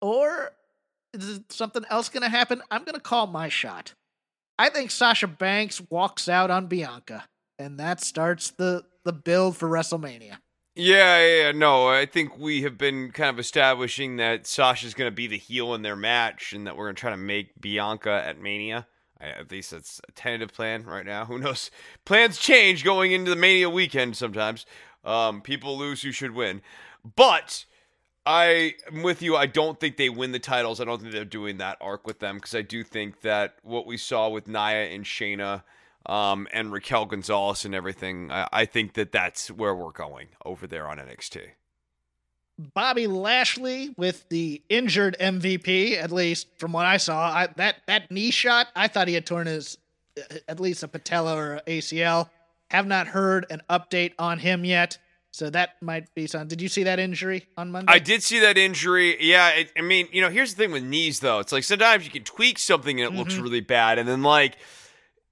Speaker 2: or is something else gonna happen? I'm gonna call my shot. I think Sasha Banks walks out on Bianca, and that starts the the build for WrestleMania.
Speaker 1: Yeah, yeah, no. I think we have been kind of establishing that Sasha's going to be the heel in their match, and that we're going to try to make Bianca at Mania. At least that's a tentative plan right now. *laughs* Who knows? Plans change going into the Mania weekend sometimes. Um, people lose who should win, but I am with you. I don't think they win the titles. I don't think they're doing that arc with them because I do think that what we saw with Nia and Shayna um, and Raquel Gonzalez and everything, I, I think that that's where we're going over there on NXT.
Speaker 2: Bobby Lashley with the injured MVP, at least from what I saw. I, that that knee shot, I thought he had torn his uh, at least a patella or ACL. Have not heard an update on him yet, so that might be something. Did you see that injury on Monday?
Speaker 1: I did see that injury. Yeah, it, I mean, you know, here's the thing with knees, though. It's like sometimes you can tweak something and it looks really bad, and then like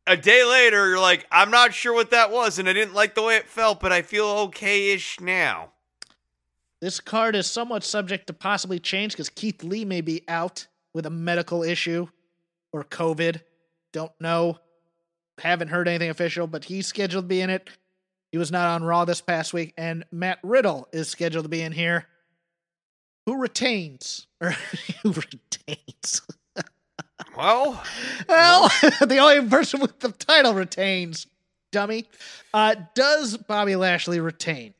Speaker 1: a day later, you're like, I'm not sure what that was, and I didn't like the way it felt, but I feel okay-ish now.
Speaker 2: This card is somewhat subject to possibly change because Keith Lee may be out with a medical issue or COVID. Don't know. Haven't heard anything official, but he's scheduled to be in it. He was not on Raw this past week, and Matt Riddle is scheduled to be in here. Who retains? Or *laughs* who retains? *laughs*
Speaker 1: Well,
Speaker 2: Well, *laughs* the only person with the title retains, dummy. Uh, does Bobby Lashley retain?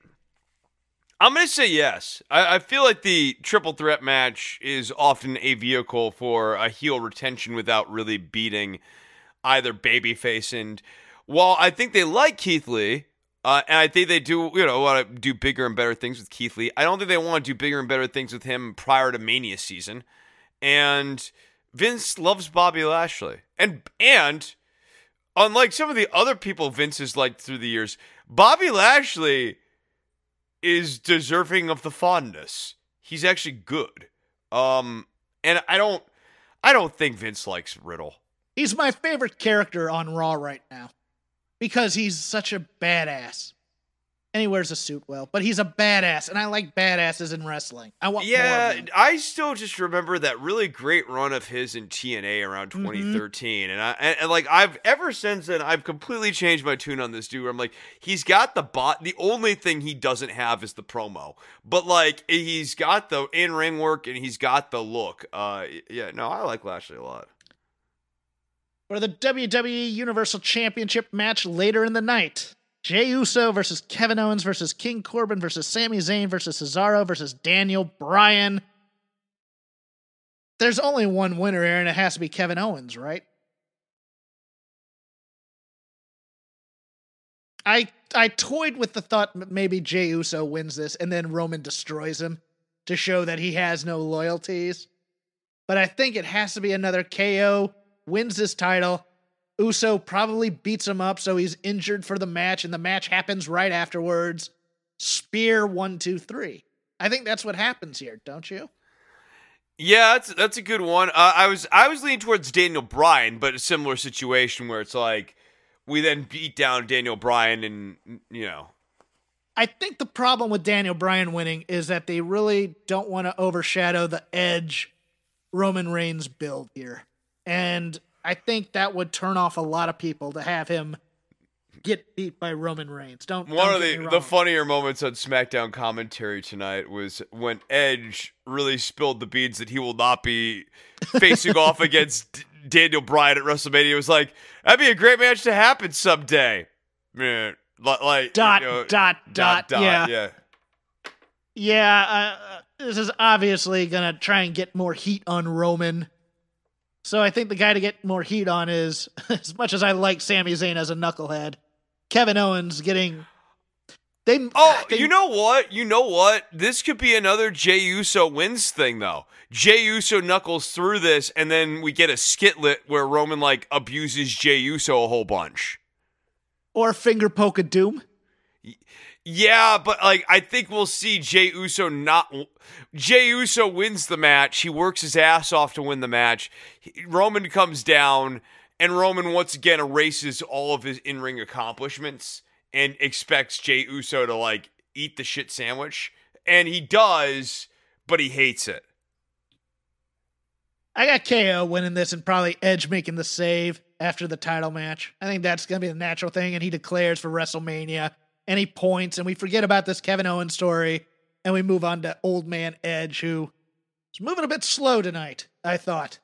Speaker 1: I'm going to say yes. I, I feel like the triple threat match is often a vehicle for a heel retention without really beating either babyface. And while I think they like Keith Lee, uh, and I think they do, you know, want to do bigger and better things with Keith Lee. I don't think they want to do bigger and better things with him prior to Mania season. And Vince loves Bobby Lashley, and and unlike some of the other people Vince has liked through the years, Bobby Lashley is deserving of the fondness. He's actually good. Um and I don't I don't think Vince likes Riddle.
Speaker 2: He's my favorite character on Raw right now because he's such a badass. And he wears a suit well. But he's a badass, and I like badasses in wrestling. I want more
Speaker 1: Yeah. I still just remember that really great run of his in TNA around
Speaker 2: Mm-hmm.
Speaker 1: 2013, and I and, and, like I've ever since then I've completely changed my tune on this dude. Where I'm like, he's got the bot. The only thing he doesn't have is the promo, but like he's got the in ring work and he's got the look. Uh, yeah, no, I like Lashley a lot.
Speaker 2: For the WWE Universal Championship match later in the night, Jey Uso versus Kevin Owens versus King Corbin versus Sami Zayn versus Cesaro versus Daniel Bryan. There's only one winner here, and it has to be Kevin Owens, right? I I toyed with the thought maybe Jey Uso wins this and then Roman destroys him to show that he has no loyalties. But I think it has to be another KO wins this title. Uso probably beats him up, so he's injured for the match, and the match happens right afterwards. Spear one, two, three. I think that's what happens here, don't you?
Speaker 1: Yeah, that's that's a good one. Uh, I was I was leaning towards Daniel Bryan, but a similar situation where it's like we then beat down Daniel Bryan, and you know,
Speaker 2: I think the problem with Daniel Bryan winning is that they really don't want to overshadow the Edge Roman Reigns build here. And I think that would turn off a lot of people to have him get beat by Roman Reigns. Don't
Speaker 1: one
Speaker 2: don't
Speaker 1: of the the funnier moments on SmackDown commentary tonight was when Edge really spilled the beans that he will not be facing off *laughs* against D- Daniel Bryan at WrestleMania. It was like that'd be a great match to happen someday. Man, like
Speaker 2: Dot,
Speaker 1: you know,
Speaker 2: dot, dot, yeah.
Speaker 1: yeah.
Speaker 2: Yeah, uh, this is obviously going to try and get more heat on Roman. So I think the guy to get more heat on is, *laughs* as much as I like Sami Zayn as a knucklehead, Kevin Owens getting. They,
Speaker 1: Oh, *sighs*
Speaker 2: they-
Speaker 1: you know what? You know what? This could be another Jey Uso wins thing, though. Jey Uso knuckles through this, and then we get a skitlet where Roman like abuses Jey Uso a whole bunch.
Speaker 2: or finger poke of doom.
Speaker 1: Yeah, but like I think we'll see Jey Uso not. Jey Uso wins the match. He works his ass off to win the match. Roman comes down, and Roman once again erases all of his in-ring accomplishments and expects Jey Uso to like eat the shit sandwich, and he does, but he hates it.
Speaker 2: I got KO winning this and probably Edge making the save after the title match. I think that's going to be the natural thing. And he declares for WrestleMania and he points, and we forget about this Kevin Owens story and we move on to Old Man Edge, who is moving a bit slow tonight, I thought.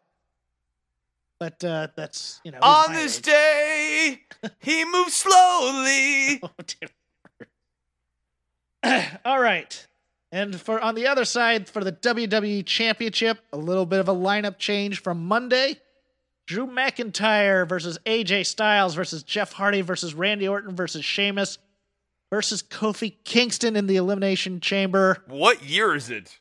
Speaker 2: But uh, that's, you know.
Speaker 1: On this
Speaker 2: age.
Speaker 1: day, he moves slowly. *laughs*
Speaker 2: Oh. *clears throat* All right. And for on the other side, for the WWE Championship, a little bit of a lineup change from Monday. Drew McIntyre versus AJ Styles versus Jeff Hardy versus Randy Orton versus Sheamus versus Kofi Kingston in the Elimination Chamber.
Speaker 1: What year is it?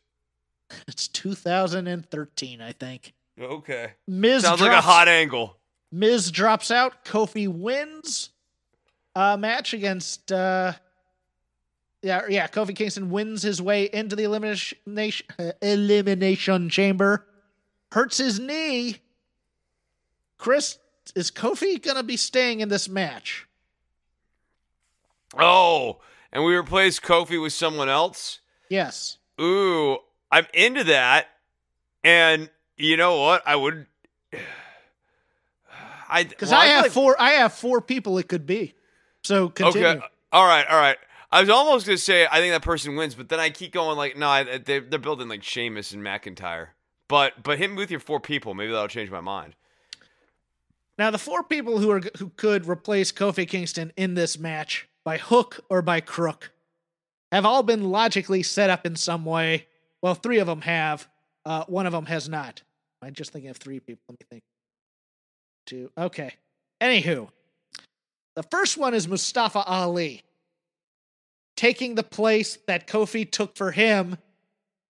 Speaker 2: It's 2013, I think.
Speaker 1: Okay,
Speaker 2: Miz
Speaker 1: sounds
Speaker 2: drops,
Speaker 1: like a hot angle.
Speaker 2: Miz drops out. Kofi wins a match against. Uh, yeah, yeah. Kofi Kingston wins his way into the elimination *laughs* elimination chamber. Hurts his knee. Chris, is Kofi gonna be staying in this match?
Speaker 1: Oh, and we replace Kofi with someone else.
Speaker 2: Yes.
Speaker 1: Ooh, I'm into that. And you know what? I would. *sighs* I
Speaker 2: Because
Speaker 1: well,
Speaker 2: I
Speaker 1: feel
Speaker 2: have
Speaker 1: like-
Speaker 2: four. I have four people it could be. So continue.
Speaker 1: Okay. All right. All right. I was almost gonna say I think that person wins, but then I keep going like, no, I, they, they're building like Sheamus and McIntyre. But but him with your four people, maybe that'll change my mind.
Speaker 2: Now, the four people who are who could replace Kofi Kingston in this match by hook or by crook have all been logically set up in some way. Well, three of them have. Uh, one of them has not. I'm just thinking of three people. Let me think. Two. Okay. Anywho, the first one is Mustafa Ali taking the place that Kofi took for him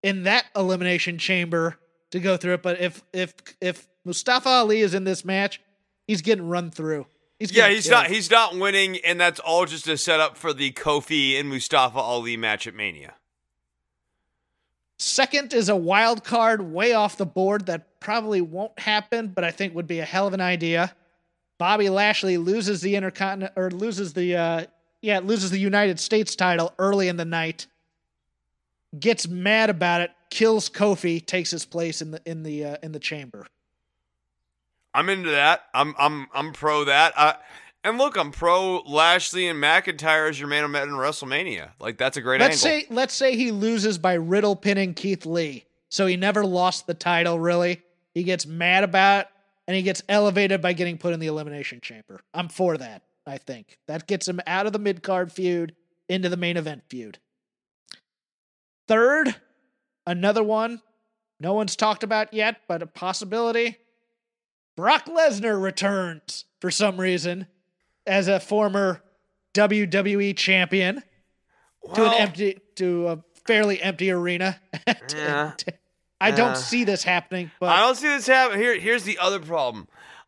Speaker 2: in that elimination chamber to go through it. But if if if Mustafa Ali is in this match, he's getting run through. He's
Speaker 1: Yeah, he's not he's not winning, and that's all just a setup for the Kofi and Mustafa Ali match at Mania.
Speaker 2: Second is a wild card way off the board that probably won't happen, but I think would be a hell of an idea. Bobby Lashley loses the intercontinental or loses the uh, yeah, loses the United States title early in the night. Gets mad about it, kills Kofi, takes his place in the in the uh, in the chamber.
Speaker 1: I'm into that. I'm I'm I'm pro that. Uh, and look, I'm pro Lashley and McIntyre as your man event in WrestleMania. Like that's a great
Speaker 2: let's
Speaker 1: angle.
Speaker 2: say let's say he loses by Riddle pinning Keith Lee, so he never lost the title. Really, he gets mad about, it, and he gets elevated by getting put in the elimination chamber. I'm for that. I think that gets him out of the mid card feud into the main event feud. Third, another one no one's talked about yet, but a possibility. Brock Lesnar returns for some reason as a former WWE champion to an empty to a fairly empty arena. *laughs*
Speaker 1: Yeah.
Speaker 2: I don't see this happening, but
Speaker 1: I don't see this happen. Here, here's the other problem.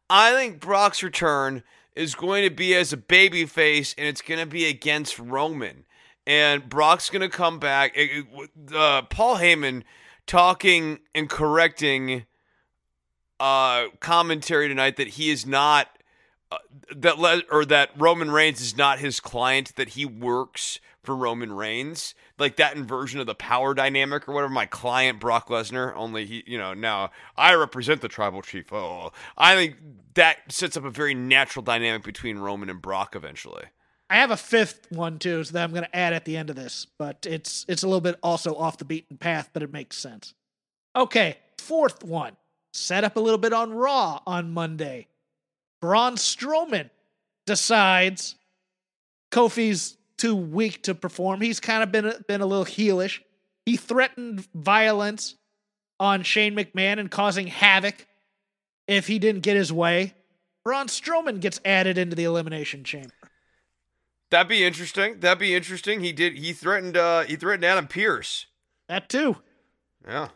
Speaker 1: I think Brock's return is going to be as a baby face, and it's going to be against Roman. And Brock's going to come back. It- it- uh, Paul Heyman talking and correcting uh, commentary tonight that he is not uh, that le- or that Roman Reigns is not his client. That he works for Roman Reigns, like that inversion of the power dynamic or whatever. My client Brock Lesnar, only he, you know, now I represent the tribal chief. Oh, I think that sets up a very natural dynamic between Roman and Brock eventually.
Speaker 2: I have a fifth one too, so that I'm going to add at the end of this. But it's it's a little bit also off the beaten path, but it makes sense. Okay, fourth one. Set up a little bit on Raw on Monday. Braun Strowman decides Kofi's too weak to perform. He's kind of been been a little heelish. He threatened violence on Shane McMahon and causing havoc if he didn't get his way. Braun Strowman gets added into the elimination chamber.
Speaker 1: That'd be interesting. That'd be interesting. He did. He threatened. uh He threatened Adam Pearce.
Speaker 2: That too.
Speaker 1: Yeah.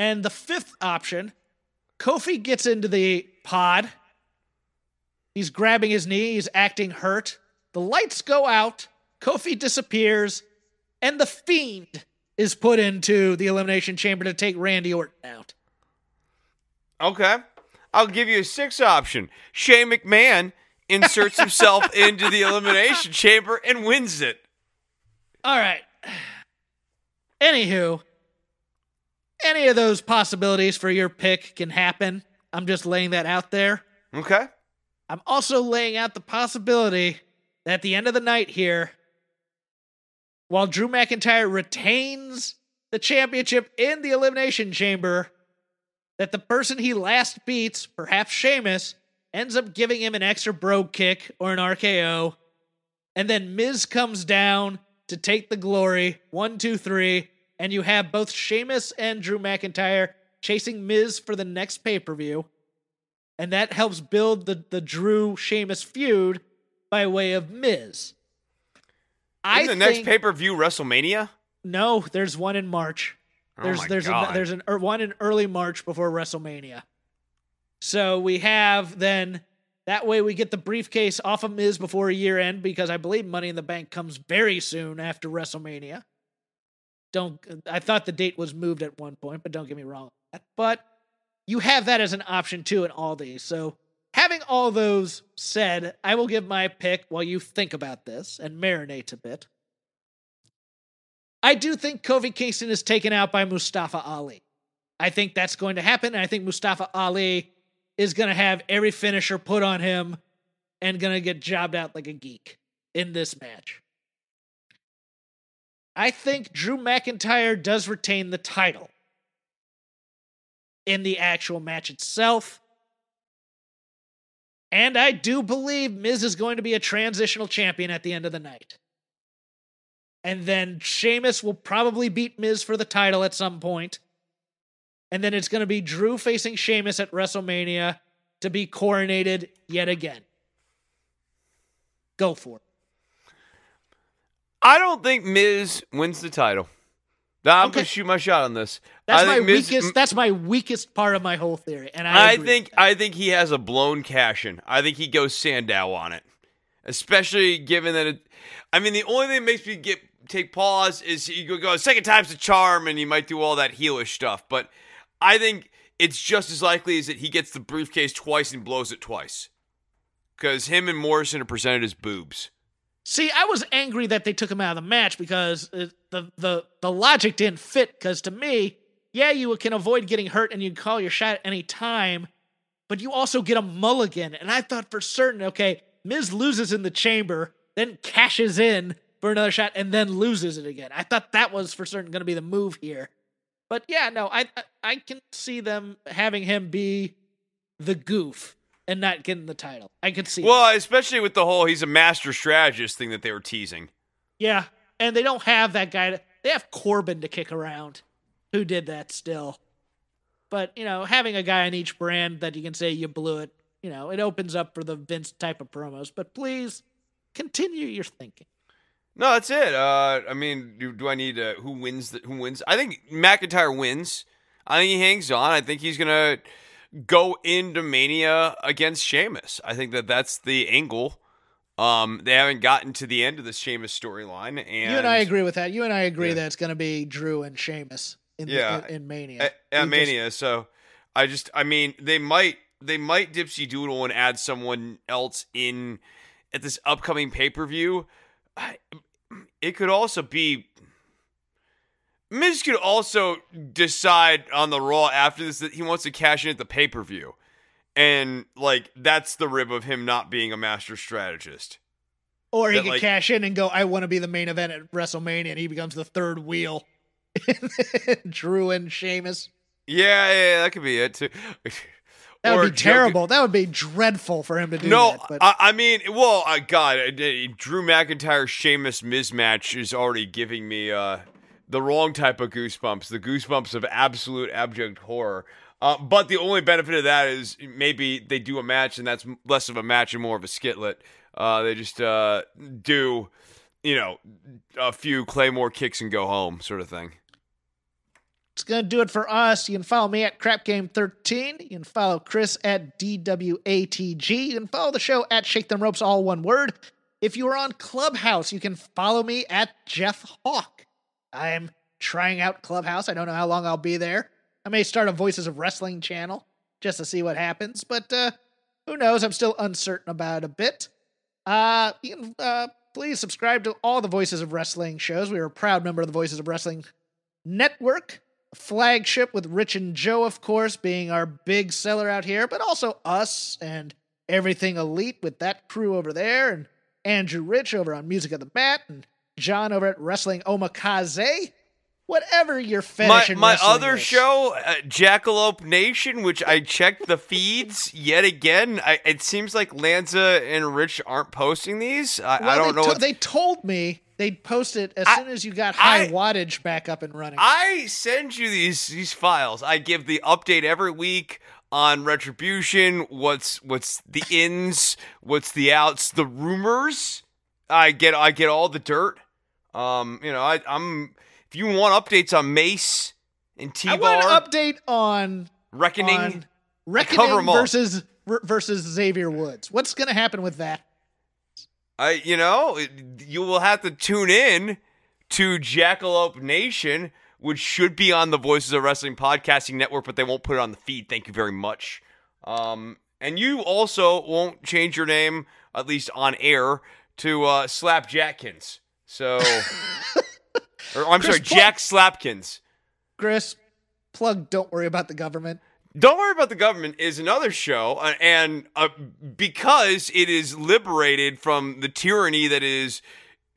Speaker 2: And the fifth option, Kofi gets into the pod. He's grabbing his knee, he's acting hurt. The lights go out, Kofi disappears, and the Fiend is put into the Elimination Chamber to take Randy Orton out.
Speaker 1: Okay. I'll give you a sixth option. Shane McMahon inserts himself *laughs* into the elimination chamber and wins it.
Speaker 2: All right. Anywho, any of those possibilities for your pick can happen. I'm just laying that out there.
Speaker 1: Okay.
Speaker 2: I'm also laying out the possibility that at the end of the night here, while Drew McIntyre retains the championship in the Elimination Chamber, that the person he last beats, perhaps Sheamus, ends up giving him an extra brogue kick or an RKO. And then Miz comes down to take the glory. One, two, three. And you have both Sheamus and Drew McIntyre chasing Miz for the next pay per view and that helps build the the Drew Sheamus feud by way of Miz. I
Speaker 1: Isn't the next pay per view WrestleMania?
Speaker 2: no. There's one in March.
Speaker 1: Oh
Speaker 2: There's
Speaker 1: my
Speaker 2: there's a, there's an er, one in early March before WrestleMania. So we have then that way we get the briefcase off of Miz before a year end because I believe Money in the Bank comes very soon after WrestleMania. Don't I thought the date was moved at one point, but don't get me wrong. But you have that as an option too in all these. So having all those said, I will give my pick while you think about this and marinate a bit. I do think Kofi Kingston is taken out by Mustafa Ali. I think that's going to happen. And I think Mustafa Ali is going to have every finisher put on him and going to get jobbed out like a geek in this match. I think Drew McIntyre does retain the title in the actual match itself. And I do believe Miz is going to be a transitional champion at the end of the night. And then Sheamus will probably beat Miz for the title at some point. And then it's going to be Drew facing Sheamus at WrestleMania to be coronated yet again. Go for it.
Speaker 1: I don't think Miz wins the title. I'm
Speaker 2: Okay.
Speaker 1: gonna shoot my shot on this.
Speaker 2: That's my
Speaker 1: Miz-
Speaker 2: weakest. That's my weakest part of my whole theory, and I,
Speaker 1: I think. I think he has a blown cash in. I think he goes Sandow on it, especially given that it. I mean, the only thing that makes me get take pause is he go go second time's the charm, and he might do all that heelish stuff. But I think it's just as likely as that he gets the briefcase twice and blows it twice, because him and Morrison are presented as boobs.
Speaker 2: See, I was angry that they took him out of the match because the the the logic didn't fit. Because to me, yeah, you can avoid getting hurt and you can call your shot at any time, but you also get a mulligan. And I thought for certain, okay, Miz loses in the chamber, then cashes in for another shot, and then loses it again. I thought that was for certain going to be the move here. But yeah, no, I I can see them having him be the goof and not getting the title. I could see.
Speaker 1: Well,
Speaker 2: that.
Speaker 1: especially with the whole he's a master strategist thing that they were teasing.
Speaker 2: Yeah, and they don't have that guy. To, they have Corbin to kick around, who did that still. But you know, having a guy on each brand that you can say you blew it, you know, it opens up for the Vince type of promos. But please continue your thinking.
Speaker 1: No, that's it. Uh, I mean, do, do I need uh, who wins? The, who wins? I think McIntyre wins. I think he hangs on. I think he's gonna go into Mania against Sheamus. I think that that's the angle. Um, they haven't gotten to the end of the Sheamus storyline, and
Speaker 2: you and I agree with that. You and I agree yeah. that it's going to be Drew and Sheamus in yeah. the, in, in Mania.
Speaker 1: At, at Mania, just, so I just, I mean, they might they might dipsy doodle and add someone else in at this upcoming pay per view. It could also be Miz could also decide on the Raw after this that he wants to cash in at the pay per view. And, like, that's the rib of him not being a master strategist.
Speaker 2: Or he that, could like, cash in and go, I want to be the main event at WrestleMania, and he becomes the third wheel. *laughs* Drew and Sheamus.
Speaker 1: Yeah, yeah, that could be it, too.
Speaker 2: That would be terrible. that would be dreadful for him to do.
Speaker 1: No,
Speaker 2: that, but.
Speaker 1: I, I mean, well, uh, God, uh, Drew McIntyre Sheamus mismatch is already giving me uh, the wrong type of goosebumps, the goosebumps of absolute abject horror. Uh, but the only benefit of that is maybe they do a match and that's less of a match and more of a skitlet. Uh, they just uh, do, you know, a few Claymore kicks and go home, sort of thing.
Speaker 2: It's going to do it for us. You can follow me at Crap Game 13. You can follow Chris at DWATG. You can follow the show at Shake Them Ropes, all one word. If you are on Clubhouse, you can follow me at Jeff Hawk. I'm trying out Clubhouse. I don't know how long I'll be there. I may start a Voices of Wrestling channel just to see what happens, but uh, who knows? I'm still uncertain about a bit. Uh, you can uh, please subscribe to all the Voices of Wrestling shows. We are a proud member of the Voices of Wrestling Network, flagship with Rich and Joe, of course, being our big seller out here, but also us and everything elite with that crew over there, and Andrew Rich over on Music of the Bat, and John over at Wrestling Omakase. Whatever your fetish
Speaker 1: my, my other
Speaker 2: is.
Speaker 1: show, uh, Jackalope Nation, which I checked the feeds yet again. I, it seems like Lanza and Rich aren't posting these. I,
Speaker 2: well,
Speaker 1: I don't know.
Speaker 2: To- they told me they'd post it as I, soon as you got high wattage back up and running.
Speaker 1: I send you these these files. I give the update every week on retribution. What's what's the ins? What's the outs? The rumors. I get I get all the dirt. Um, you know, I, I'm. If you want updates on Mace and T Bar, I
Speaker 2: want an update on
Speaker 1: Reckoning.
Speaker 2: On Reckoning versus versus Xavier Woods. What's going to happen with that?
Speaker 1: I, you know, you will have to tune in to Jackalope Nation, which should be on the Voices of Wrestling podcasting network, but they won't put it on the feed. Thank you very much. Um, and you also won't change your name, at least on air, to uh, Slap Jackins. So, *laughs* or I'm Chris, sorry, plug, Jack Slapkins.
Speaker 2: Chris, plug. Don't worry about the government.
Speaker 1: Don't worry about the government is another show, uh, and uh, because it is liberated from the tyranny that is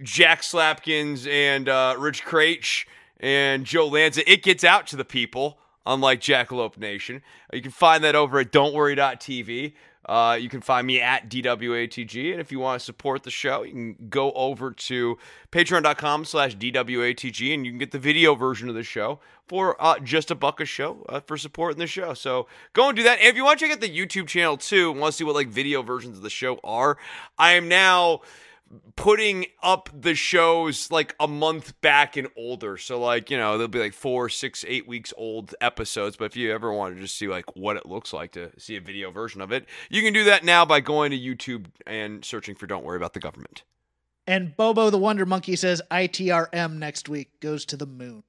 Speaker 1: Jack Slapkins and uh, Rich Kraetsch and Joe Lanza, it gets out to the people. Unlike Jackalope Nation, you can find that over at Don'tWorry.tv. Uh, you can find me at DWATG. And if you want to support the show, you can go over to patreon.com slash DWATG and you can get the video version of the show for uh, just a buck a show uh, for supporting the show. So go and do that. And if you want to check out the YouTube channel too and want to see what like video versions of the show are, I am now putting up the shows like a month back and older. So like, you know, they'll be like four, six, eight weeks old episodes. But if you ever want to just see like what it looks like to see a video version of it, you can do that now by going to YouTube and searching for Don't Worry About the Government.
Speaker 2: And Bobo the Wonder Monkey says ITRM next week goes to the moon.